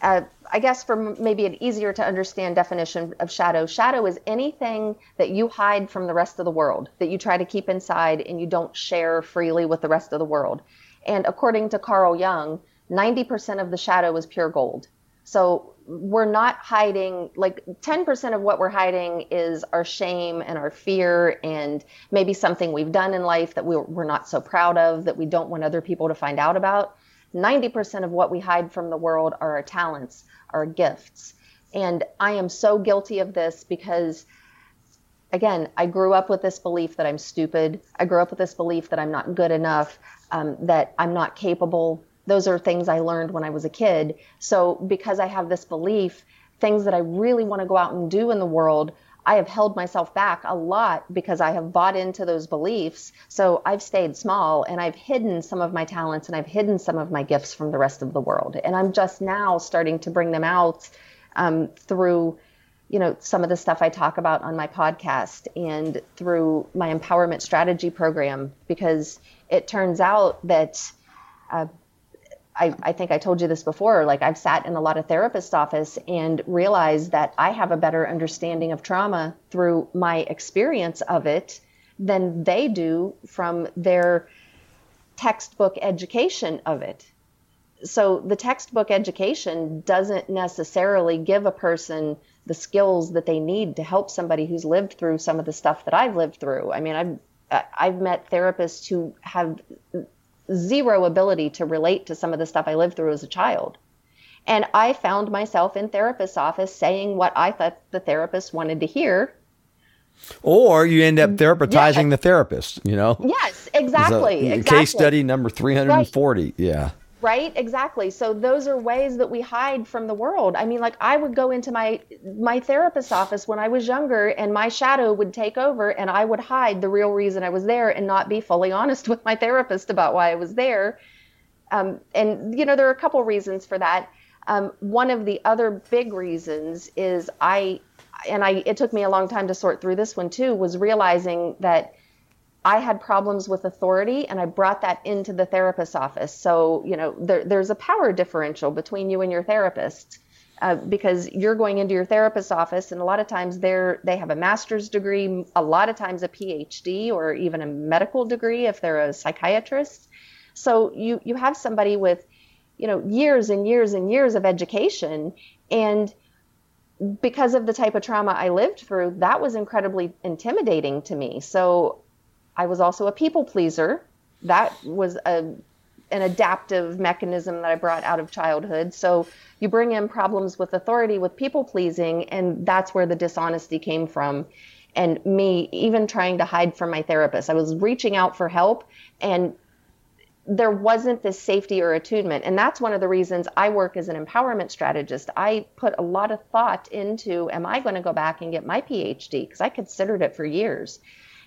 uh, I guess for maybe an easier to understand definition of shadow, shadow is anything that you hide from the rest of the world, that you try to keep inside and you don't share freely with the rest of the world. And according to Carl Jung, 90% of the shadow is pure gold. So we're not hiding, like 10% of what we're hiding is our shame and our fear and maybe something we've done in life that we're, we're not so proud of, that we don't want other people to find out about. 90% of what we hide from the world are our talents, our gifts. And I am so guilty of this because, again, I grew up with this belief that I'm stupid. I grew up with this belief that I'm not good enough, um, that I'm not capable. Those are things I learned when I was a kid. So, because I have this belief, things that I really want to go out and do in the world, I have held myself back a lot because I have bought into those beliefs. So I've stayed small and I've hidden some of my talents and I've hidden some of my gifts from the rest of the world. And I'm just now starting to bring them out um, through, you know, some of the stuff I talk about on my podcast and through my empowerment strategy program because it turns out that. Uh, I, I, think I told you this before. Like I've sat in a lot of therapist office and realized that I have a better understanding of trauma through my experience of it than they do from their textbook education of it. So the textbook education doesn't necessarily give a person the skills that they need to help somebody who's lived through some of the stuff that I've lived through. I mean, I've I've met therapists who have zero ability to relate to some of the stuff I lived through as a child. And I found myself in therapist's office saying what I thought the therapist wanted to hear. Or you end up therapizing yeah. the therapist, you know? Yes, exactly. exactly. Case study number 340. Right. Yeah right? Exactly. So those are ways that we hide from the world. I mean like i would go into my my therapist's office when i was younger and my shadow would take over and i would hide the real reason i was there and not be fully honest with my therapist about why i was there. Um, and you know there are a couple reasons for that. Um, one of the other big reasons is i and I it took me a long time to sort through this one too was realizing that I had problems with authority and I brought that into the therapist's office. So, you know, there, there's a power differential between you and your therapist. Uh, because you're going into your therapist's office and a lot of times they're they have a master's degree a lot of times a phd or even a medical degree if they're a psychiatrist so you you have somebody with you know years and years and years of education and because of the type of trauma I lived through, that was incredibly intimidating to me. So I was also a people pleaser. That was a an adaptive mechanism that I brought out of childhood. So you bring in problems with authority with people pleasing and that's where the dishonesty came from and me even trying to hide from my therapist. I was reaching out for help and there wasn't this safety or attunement. And that's one of the reasons I work as an empowerment strategist. I put a lot of thought into am I going to go back and get my PhD? Because I considered it for years.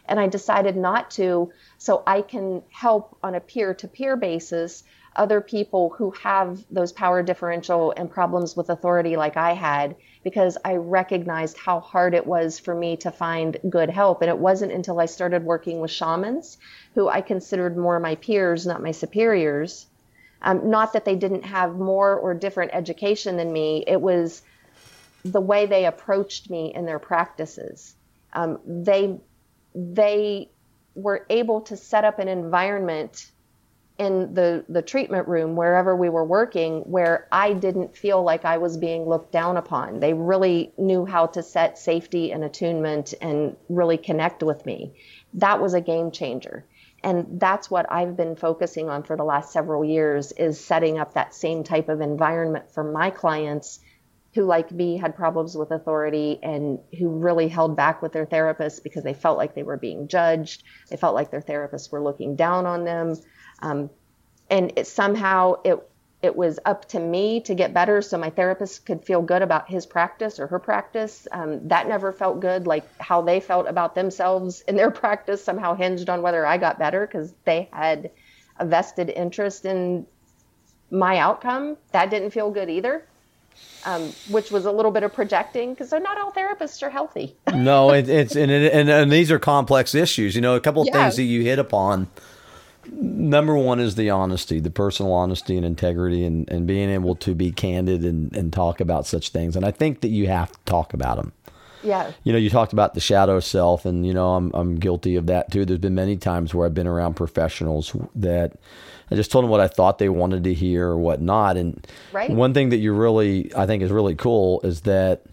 And I decided not to, so I can help on a peer to peer basis other people who have those power differential and problems with authority like I had because I recognized how hard it was for me to find good help. And it wasn't until I started working with shamans who I considered more my peers, not my superiors. Um, not that they didn't have more or different education than me, it was the way they approached me in their practices. Um, they they were able to set up an environment in the the treatment room wherever we were working where I didn't feel like I was being looked down upon. They really knew how to set safety and attunement and really connect with me. That was a game changer and that's what I've been focusing on for the last several years is setting up that same type of environment for my clients who like me had problems with authority and who really held back with their therapists because they felt like they were being judged they felt like their therapists were looking down on them um, and it, somehow it it was up to me to get better so my therapist could feel good about his practice or her practice. Um, that never felt good. Like how they felt about themselves in their practice somehow hinged on whether I got better because they had a vested interest in my outcome. That didn't feel good either. Um, which was a little bit of projecting because not all therapists are healthy. no, it, it's and, and, and these are complex issues. You know, a couple of yeah. things that you hit upon number one is the honesty, the personal honesty and integrity, and, and being able to be candid and, and talk about such things. And I think that you have to talk about them. Yeah. You know, you talked about the shadow self, and you know, I'm I'm guilty of that too. There's been many times where I've been around professionals that I just told them what I thought they wanted to hear or whatnot. And right. one thing that you really, I think, is really cool is that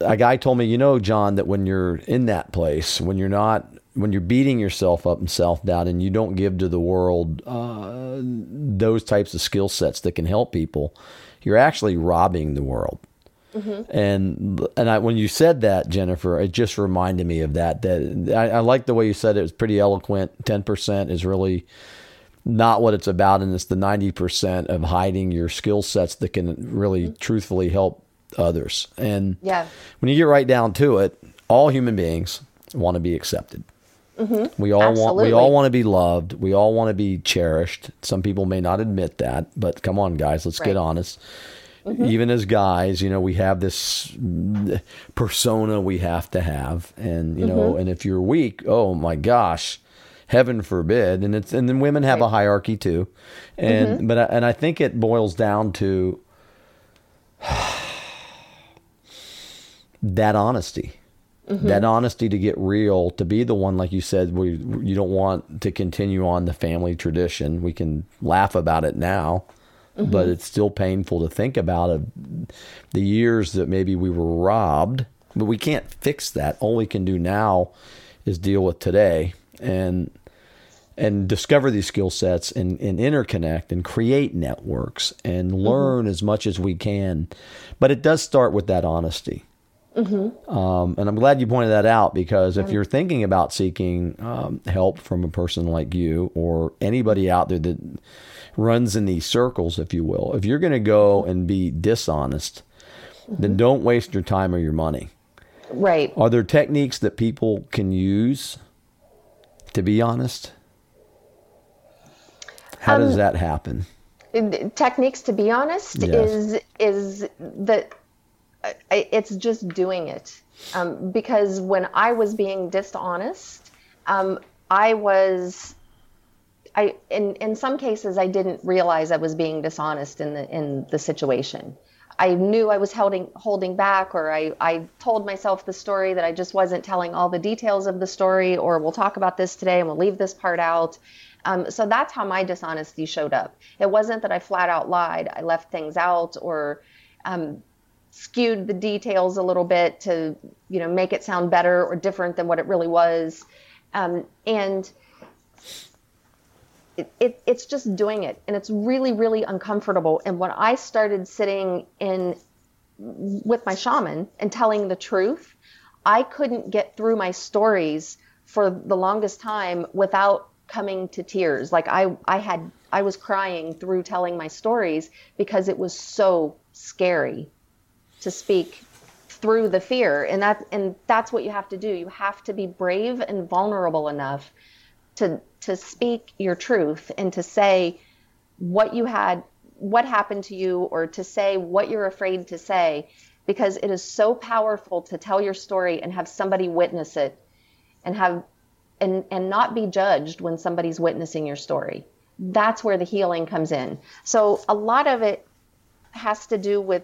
a guy told me, you know, John, that when you're in that place, when you're not when you're beating yourself up and self doubt and you don't give to the world uh, those types of skill sets that can help people, you're actually robbing the world. Mm-hmm. And and I, when you said that, Jennifer, it just reminded me of that. That I, I like the way you said it. It was pretty eloquent. Ten percent is really not what it's about, and it's the ninety percent of hiding your skill sets that can really, mm-hmm. truthfully help others. And yeah. when you get right down to it, all human beings want to be accepted. Mm-hmm. We all Absolutely. want we all want to be loved. We all want to be cherished. Some people may not admit that, but come on, guys, let's right. get honest. Mm-hmm. Even as guys, you know, we have this persona we have to have, and you know, mm-hmm. and if you're weak, oh my gosh, heaven forbid. And it's and then women have right. a hierarchy too, and mm-hmm. but I, and I think it boils down to that honesty Mm-hmm. That honesty to get real, to be the one, like you said, we you don't want to continue on the family tradition. We can laugh about it now, mm-hmm. but it's still painful to think about of the years that maybe we were robbed. But we can't fix that. All we can do now is deal with today and and discover these skill sets and, and interconnect and create networks and mm-hmm. learn mm-hmm. as much as we can. But it does start with that honesty. Mm-hmm. Um, and I'm glad you pointed that out because if you're thinking about seeking um, help from a person like you or anybody out there that runs in these circles, if you will, if you're going to go and be dishonest, mm-hmm. then don't waste your time or your money. Right. Are there techniques that people can use to be honest? How um, does that happen? Techniques to be honest yes. is is that it's just doing it. Um, because when I was being dishonest, um, I was, I in in some cases I didn't realize I was being dishonest in the in the situation. I knew I was holding holding back, or I, I told myself the story that I just wasn't telling all the details of the story, or we'll talk about this today and we'll leave this part out. Um, so that's how my dishonesty showed up. It wasn't that I flat out lied. I left things out or um, skewed the details a little bit to you know make it sound better or different than what it really was um, and it, it, it's just doing it and it's really really uncomfortable. And when i started sitting in with my shaman and telling the truth i couldn't get through my stories for the longest time without coming to tears. Like i i had i was crying through telling my stories because it was so scary to speak through the fear. And that and that's what you have to do. You have to be brave and vulnerable enough to to speak your truth and to say what you had what happened to you or to say what you're afraid to say because it is so powerful to tell your story and have somebody witness it and have and and not be judged when somebody's witnessing your story that's where the healing comes in so a lot of it has to do with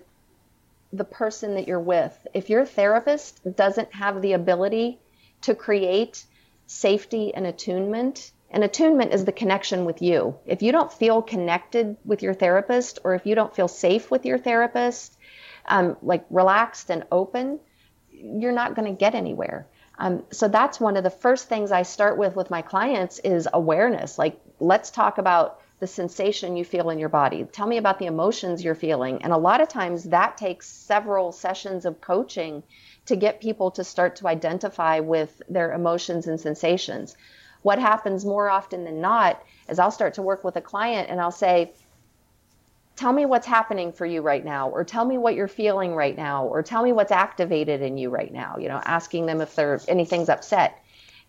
the person that you're with. If your therapist doesn't have the ability to create safety and attunement, and attunement is the connection with you. If you don't feel connected with your therapist, or if you don't feel safe with your therapist, um, like relaxed and open, you're not going to get anywhere. Um, so that's one of the first things I start with with my clients is awareness. Like, let's talk about the sensation you feel in your body. Tell me about the emotions you're feeling. And a lot of times that takes several sessions of coaching to get people to start to identify with their emotions and sensations. What happens more often than not is I'll start to work with a client and I'll say, Tell me what's happening for you right now, or tell me what you're feeling right now, or tell me what's activated in you right now. You know, asking them if they're anything's upset.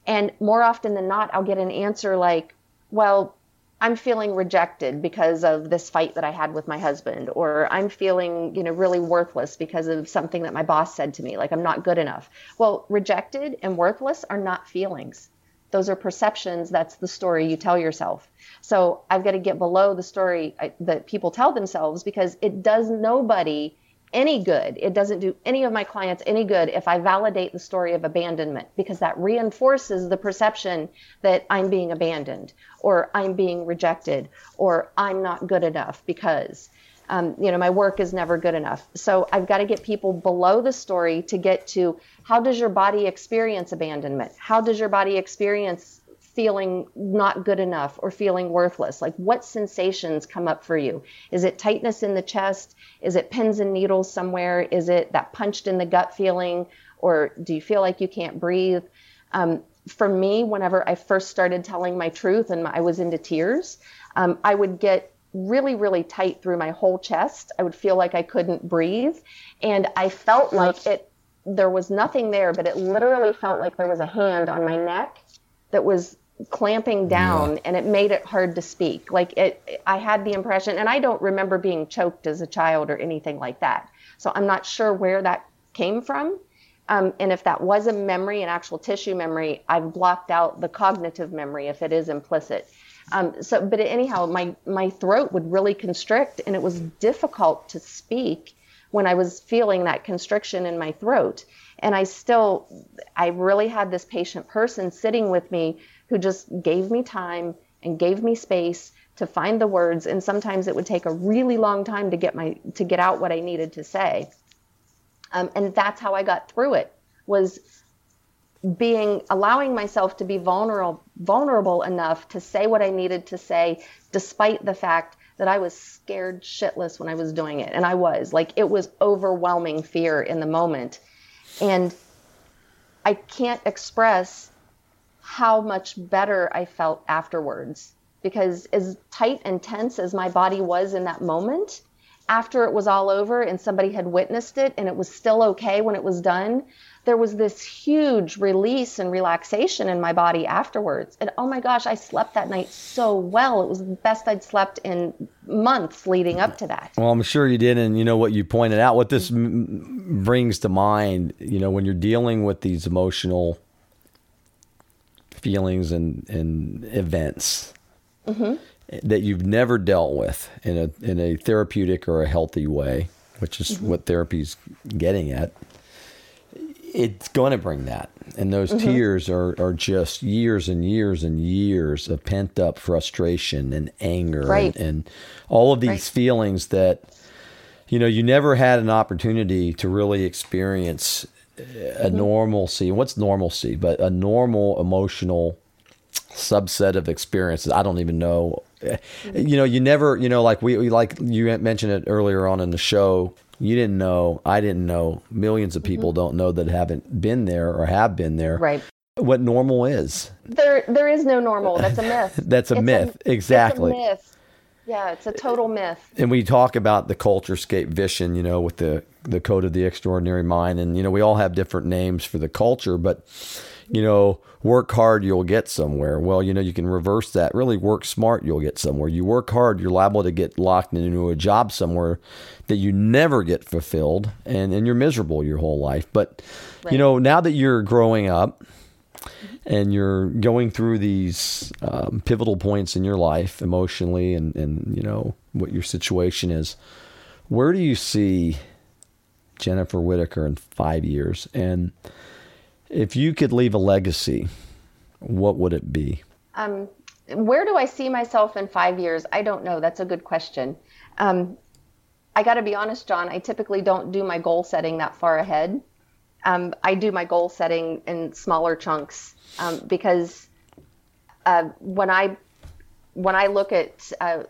And more often than not, I'll get an answer like, Well, I'm feeling rejected because of this fight that I had with my husband, or I'm feeling, you know, really worthless because of something that my boss said to me, like I'm not good enough. Well, rejected and worthless are not feelings. Those are perceptions. That's the story you tell yourself. So I've got to get below the story uh, that people tell themselves because it does nobody any good. It doesn't do any of my clients any good if I validate the story of abandonment because that reinforces the perception that I'm being abandoned or I'm being rejected or I'm not good enough because. Um, you know, my work is never good enough. So I've got to get people below the story to get to how does your body experience abandonment? How does your body experience feeling not good enough or feeling worthless? Like, what sensations come up for you? Is it tightness in the chest? Is it pins and needles somewhere? Is it that punched in the gut feeling? Or do you feel like you can't breathe? Um, for me, whenever I first started telling my truth and I was into tears, um, I would get really, really tight through my whole chest. I would feel like I couldn't breathe. And I felt like it, there was nothing there, but it literally felt like there was a hand on my neck that was clamping down yeah. and it made it hard to speak. Like it i had the impression and i don't remember being choked as a child or anything like that. So i'm not sure where that came from. Um, and if that was a memory an actual tissue memory i've blocked out the cognitive memory if it is implicit. Um, so but anyhow my my throat would really constrict and it was difficult to speak when i was feeling that constriction in my throat. And i still i really had this patient person sitting with me who just gave me time and gave me space to find the words. And sometimes it would take a really long time to get my to get out what i needed to say. Um, and that's how i got through it was being allowing myself to be vulnerable vulnerable enough to say what i needed to say despite the fact that i was scared shitless when i was doing it. And i was like it was overwhelming fear in the moment. And i can't express how much better I felt afterwards. Because as tight and tense as my body was in that moment, after it was all over and somebody had witnessed it and it was still okay when it was done, there was this huge release and relaxation in my body afterwards. And oh my gosh, I slept that night so well. It was the best I'd slept in months leading up to that. Well, I'm sure you did. And you know what you pointed out, what this m- brings to mind, you know, when you're dealing with these emotional feelings and, and events. Mm-hmm that you've never dealt with in a in a therapeutic or a healthy way, which is mm-hmm. what therapy's getting at. It's going to bring that, and those mm-hmm. tears are are just years and years and years of pent up frustration and anger right. and, and, all of these right. feelings that you know you never had an opportunity to really experience a mm-hmm. normalcy. What's normalcy? But a normal emotional subset of experiences. I don't even know. You know, you never, you know, like we, we like you mentioned it earlier on in the show. You didn't know, I didn't know. Millions of people mm-hmm. don't know that haven't been there or have been there. Right. What normal is. There there is no normal. That's a myth. That's a it's myth. A, exactly. A myth. Yeah, it's a total myth. And we talk about the culture scape Vishen, you know, with the the code of the extraordinary mind and you know, we all have different names for the culture, but you know, work hard, you'll get somewhere. Well, you know, you can reverse that. Really work smart, you'll get somewhere. You work hard, you're liable to get locked into a job somewhere that you never get fulfilled and, and you're miserable your whole life. But, right. you know, now that you're growing up, and you're going through these um, pivotal points in your life emotionally and, and you know what your situation is where do you see jennifer whitacre in five years and if you could leave a legacy, what would it be? Um, where do I see myself in five years? I don't know. That's a good question. Um, I got to be honest, John. I typically don't do my goal setting that far ahead. Um, I do my goal setting in smaller chunks um, because uh, when I when I look at uh,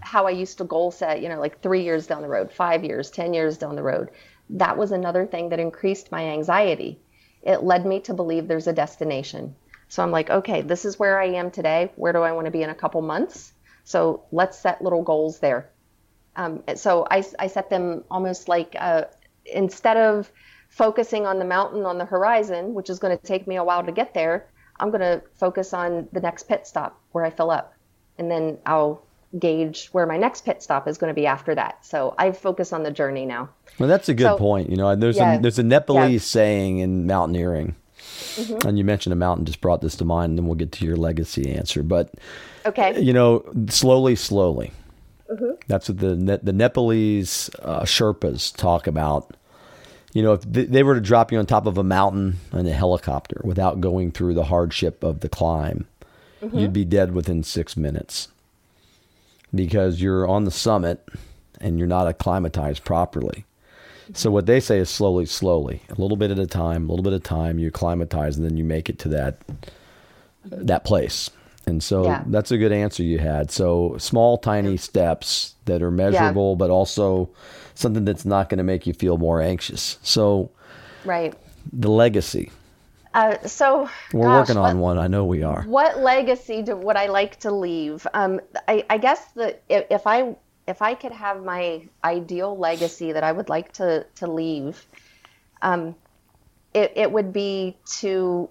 how I used to goal set, you know, like three years down the road, five years, ten years down the road, that was another thing that increased my anxiety it led me to believe there's a destination. So I'm like, okay, this is where I am today. Where do I want to be in a couple months? So let's set little goals there. Um, so I, I, set them almost like uh, instead of focusing on the mountain on the horizon, which is going to take me a while to get there, I'm going to focus on the next pit stop where I fill up. And then I'll gauge where my next pit stop is going to be after that. So I focus on the journey now. Well, that's a good so, point. You know, there's yeah, a there's a Nepalese yeah. saying in mountaineering, mm-hmm. and you mentioned a mountain just brought this to mind. And then we'll get to your legacy answer. But okay, you know, slowly, slowly. Mm-hmm. That's what the the Nepalese uh, Sherpas talk about. You know, if they were to drop you on top of a mountain in a helicopter without going through the hardship of the climb, mm-hmm. you'd be dead within six minutes because you're on the summit and you're not acclimatized properly. So what they say is slowly, slowly, a little bit at a time, a little bit at a time. You acclimatize, and then you make it to that that place. And so yeah. that's a good answer you had. So small, tiny steps that are measurable, yeah. but also something that's not going to make you feel more anxious. So, right, the legacy. Uh, so we're gosh, working on what, one. I know we are. What legacy do, would I like to leave? Um, I, I guess that if, if I if I could have my ideal legacy that I would like to to leave, um, it, it would be to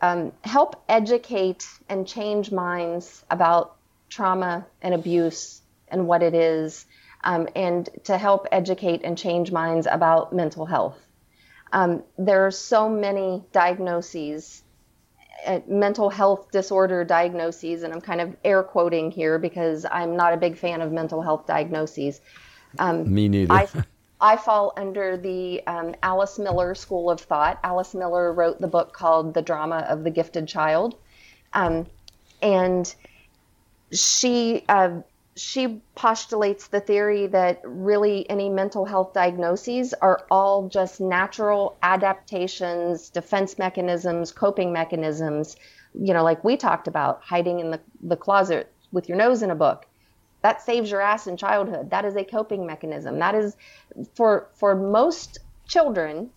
um, help educate and change minds about trauma and abuse and what it is, um, and to help educate and change minds about mental health. Um, there are so many diagnoses uh, mental health disorder diagnoses, and I'm kind of air quoting here because I'm not a big fan of mental health diagnoses. Um, Me neither. I, I fall under the um, Alice Miller school of thought. Alice Miller wrote the book called The Drama of the Gifted Child. Um, and she uh, she postulates the theory that really any mental health diagnoses are all just natural adaptations, defense mechanisms, coping mechanisms, you know, like we talked about, hiding in the, the closet with your nose in a book. That saves your ass in childhood. That is a coping mechanism. That is for for most children,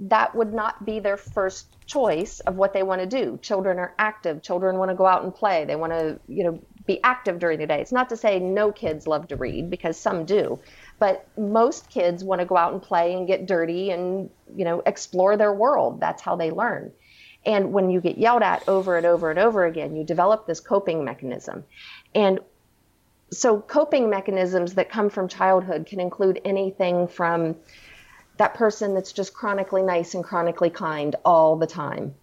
that would not be their first choice of what they want to do. Children are active. Children want to go out and play. They want to, you know, be active during the day. It's not to say no kids love to read because some do, but most kids want to go out and play and get dirty and, you know, explore their world. That's how they learn. And when you get yelled at over and over and over again, you develop this coping mechanism. And so coping mechanisms that come from childhood can include anything from that person that's just chronically nice and chronically kind all the time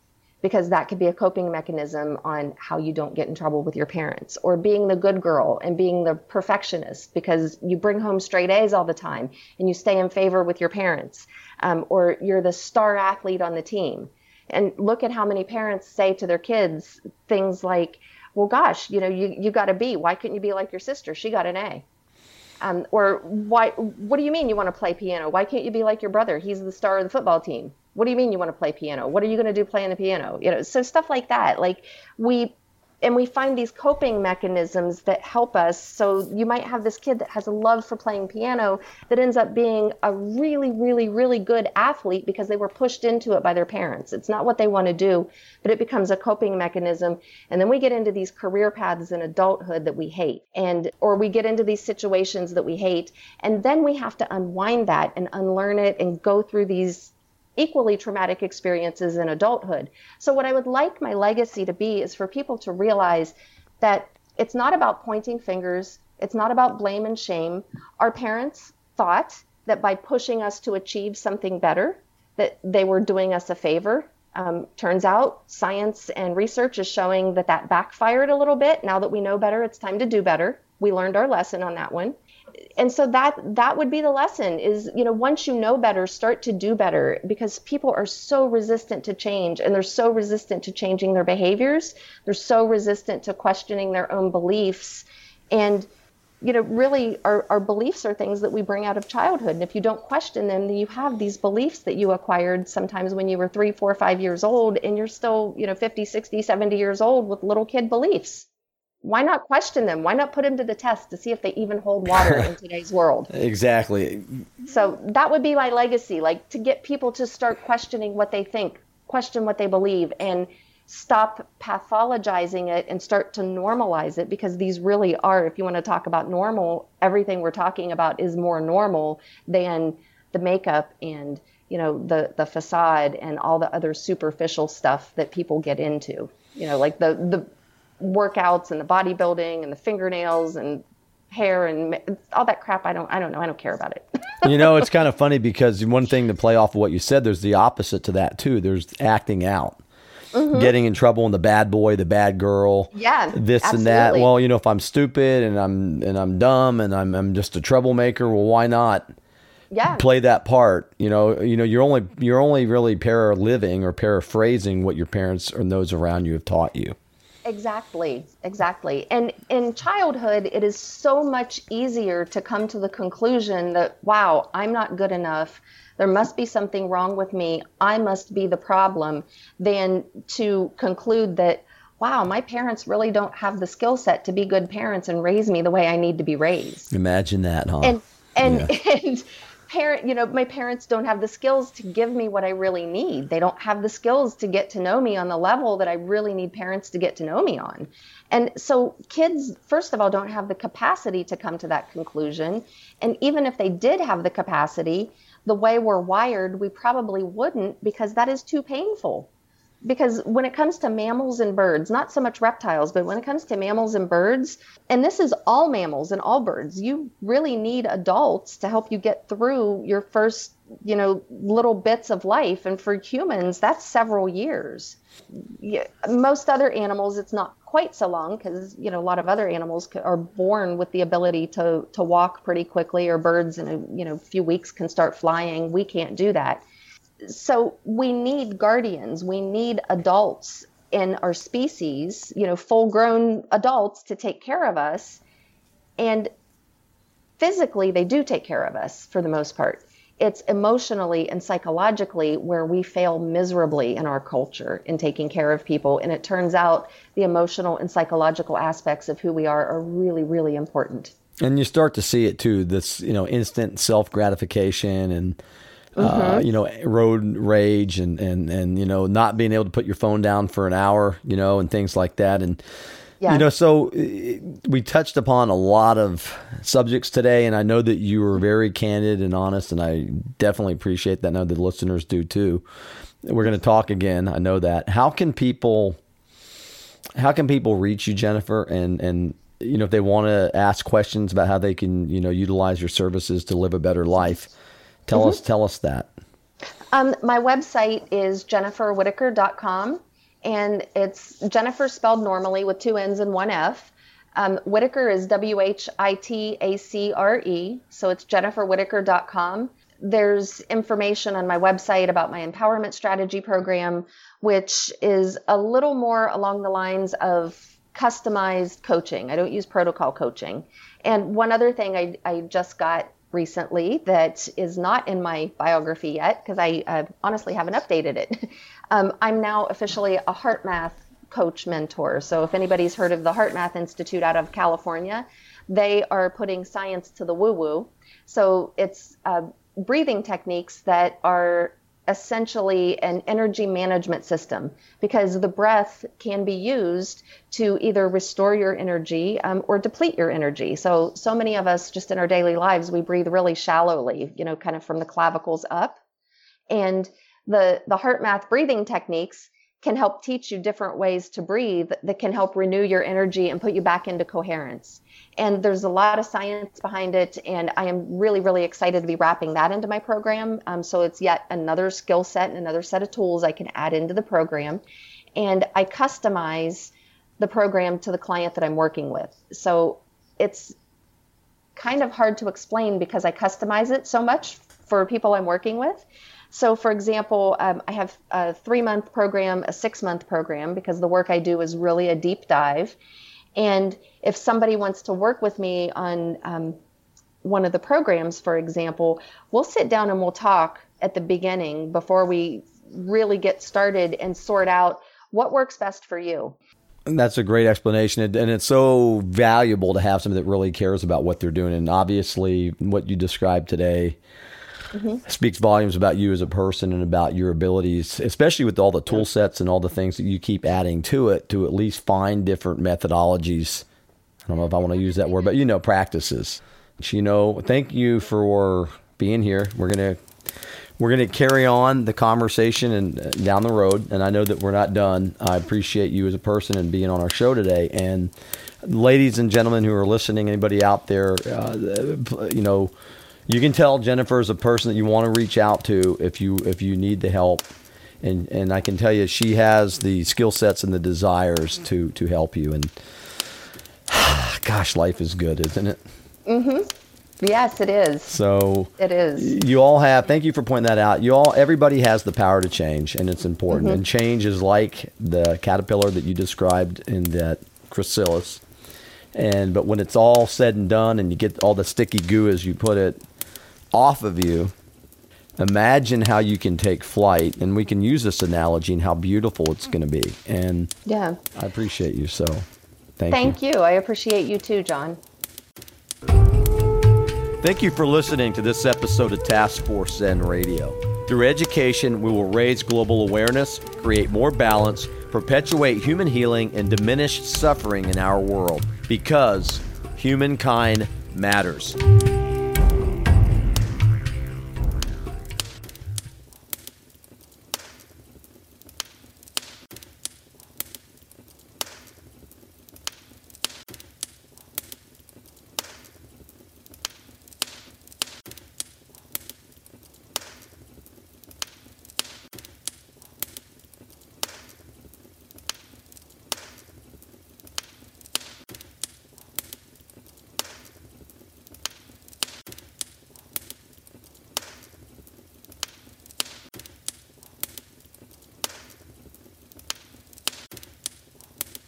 because that could be a coping mechanism on how you don't get in trouble with your parents or being the good girl and being the perfectionist because you bring home straight A's all the time and you stay in favor with your parents um, or you're the star athlete on the team. And look at how many parents say to their kids things like well gosh you know you, you got a b. Why couldn't you be like your sister? She got an a. Um, or why what do you mean you want to play piano? Why can't you be like your brother? He's the star of the football team what do you mean you want to play piano what are you going to do playing the piano you know so stuff like that like we and we find these coping mechanisms that help us. So you might have this kid that has a love for playing piano that ends up being a really, really, really good athlete because they were pushed into it by their parents. It's not what they want to do, but it becomes a coping mechanism. And then we get into these career paths in adulthood that we hate, and or we get into these situations that we hate, and then we have to unwind that and unlearn it and go through these equally traumatic experiences in adulthood. So, what I would like my legacy to be is for people to realize that it's not about pointing fingers, it's not about blame and shame. Our parents thought that by pushing us to achieve something better, that they were doing us a favor. Um, turns out science and research is showing that that backfired a little bit. Now that we know better, it's time to do better. We learned our lesson on that one and so that that would be the lesson is you know once you know better start to do better because people are so resistant to change and they're so resistant to changing their behaviors. They're so resistant to questioning their own beliefs. And you know really our, our beliefs are things that we bring out of childhood. And if you don't question them then you have these beliefs that you acquired sometimes when you were three four five years old and you're still you know 50 60 70 years old with little kid beliefs why not question them? Why not put them to the test to see if they even hold water in today's world? Exactly. So that would be my legacy, like to get people to start questioning what they think, question what they believe, and stop pathologizing it and start to normalize it because these really are, if you want to talk about normal, everything we're talking about is more normal than the makeup and you know the the facade and all the other superficial stuff that people get into you know like the the workouts and the bodybuilding and the fingernails and hair and all that crap i don't i don't know i don't care about it you know it's kind of funny because one thing to play off of what you said there's the opposite to that too there's acting out mm-hmm. getting in trouble and the bad boy the bad girl yeah this absolutely. and that well you know if i'm stupid and i'm and i'm dumb and i'm, I'm just a troublemaker well why not yeah. play that part you know you know you're only you're only really para living or paraphrasing what your parents and those around you have taught you Exactly, exactly. And in childhood, it is so much easier to come to the conclusion that, wow, I'm not good enough. There must be something wrong with me. I must be the problem, than to conclude that, wow, my parents really don't have the skill set to be good parents and raise me the way I need to be raised. Imagine that, huh? And and yeah. and parent, you know, my parents don't have the skills to give me what I really need. They don't have the skills to get to know me on the level that I really need parents to get to know me on. And so kids, first of all, don't have the capacity to come to that conclusion. And even if they did have the capacity, the way we're wired, we probably wouldn't because that is too painful because when it comes to mammals and birds, not so much reptiles, but when it comes to mammals and birds, and this is all mammals and all birds, you really need adults to help you get through your first, you know, little bits of life. And for humans, that's several years. Most other animals, it's not quite so long because you know a lot of other animals are born with the ability to to walk pretty quickly, or birds in a you know few weeks can start flying. We can't do that so we need guardians, we need adults in our species, you know, full grown adults to take care of us. And physically, they do take care of us for the most part. It's emotionally and psychologically where we fail miserably in our culture in taking care of people. And it turns out the emotional and psychological aspects of who we are are really, really important. And you start to see it too this, you know, instant self gratification and mm-hmm. uh, you know, road rage and, and, and, you know, not being able to put your phone down for an hour, you know, and things like that. And Yeah. You know, so uh, we touched upon a lot of subjects today, and I know that you were very candid and honest, and I definitely appreciate that. I know the listeners do too. We're going to talk again. I know that. How can people? How can people reach you, Jennifer? And and you know, if they want to ask questions about how they can, you know, utilize your services to live a better life, tell us tell us that. Um, my website is jenniferwhitacre.com, and it's Jennifer spelled normally with two N's and one F. Um, Whitacre is W H I T A C R E, so it's jenniferwhitacre.com. There's information on my website about my empowerment strategy program, which is a little more along the lines of customized coaching. I don't use protocol coaching. And one other thing I, I just got recently that is not in my biography yet because I uh, honestly haven't updated it. um, I'm now officially a HeartMath coach mentor. So if anybody's heard of the HeartMath Institute out of California, they are putting science to the woo woo. So it's uh, breathing techniques that are essentially an energy management system because the breath can be used to either restore your energy um, or deplete your energy. So, so many of us just in our daily lives, we breathe really shallowly, you know, kind of from the clavicles up. And the, the HeartMath breathing techniques can help teach you different ways to breathe that can help renew your energy and put you back into coherence. And there's a lot of science behind it, and I am really, really excited to be wrapping that into my program. Um, so it's yet another skill set and another set of tools I can add into the program. And I customize the program to the client that I'm working with. So it's kind of hard to explain because I customize it so much for people I'm working with. So, for example, um, I have a three month program, a six month program, because the work I do is really a deep dive. And if somebody wants to work with me on um, one of the programs, for example, we'll sit down and we'll talk at the beginning before we really get started and sort out what works best for you. That's a great explanation. And it's so valuable to have somebody that really cares about what they're doing. And obviously, what you described today mm-hmm. speaks volumes about you as a person and about your abilities, especially with all the tool sets and all the things that you keep adding to it to at least find different methodologies. I don't know if I want to use that word, but you know, practices. You know, thank you for being here. We're going to we're going to carry on the conversation and uh, down the road and i know that we're not done i appreciate you as a person and being on our show today and ladies and gentlemen who are listening anybody out there uh, you know you can tell Jennifer is a person that you want to reach out to if you if you need the help. And and I can tell you she has the skill sets and the desires to to help you and gosh, life is good, isn't it? Mm-hmm. Yes, it is. So it is. You all have. Thank you for pointing that out. You all, everybody has the power to change, and it's important. Mm-hmm. And change is like the caterpillar that you described in that chrysalis. And but when it's all said and done, and you get all the sticky goo, as you put it, off of you, imagine how you can take flight. And we can use this analogy and how beautiful it's going to be. And yeah, I appreciate you. So thank, thank you. you. I appreciate you too, John. Thank you for listening to this episode of Task Force Zen Radio. Through education, we will raise global awareness, create more balance, perpetuate human healing, and diminish suffering in our world because humankind matters.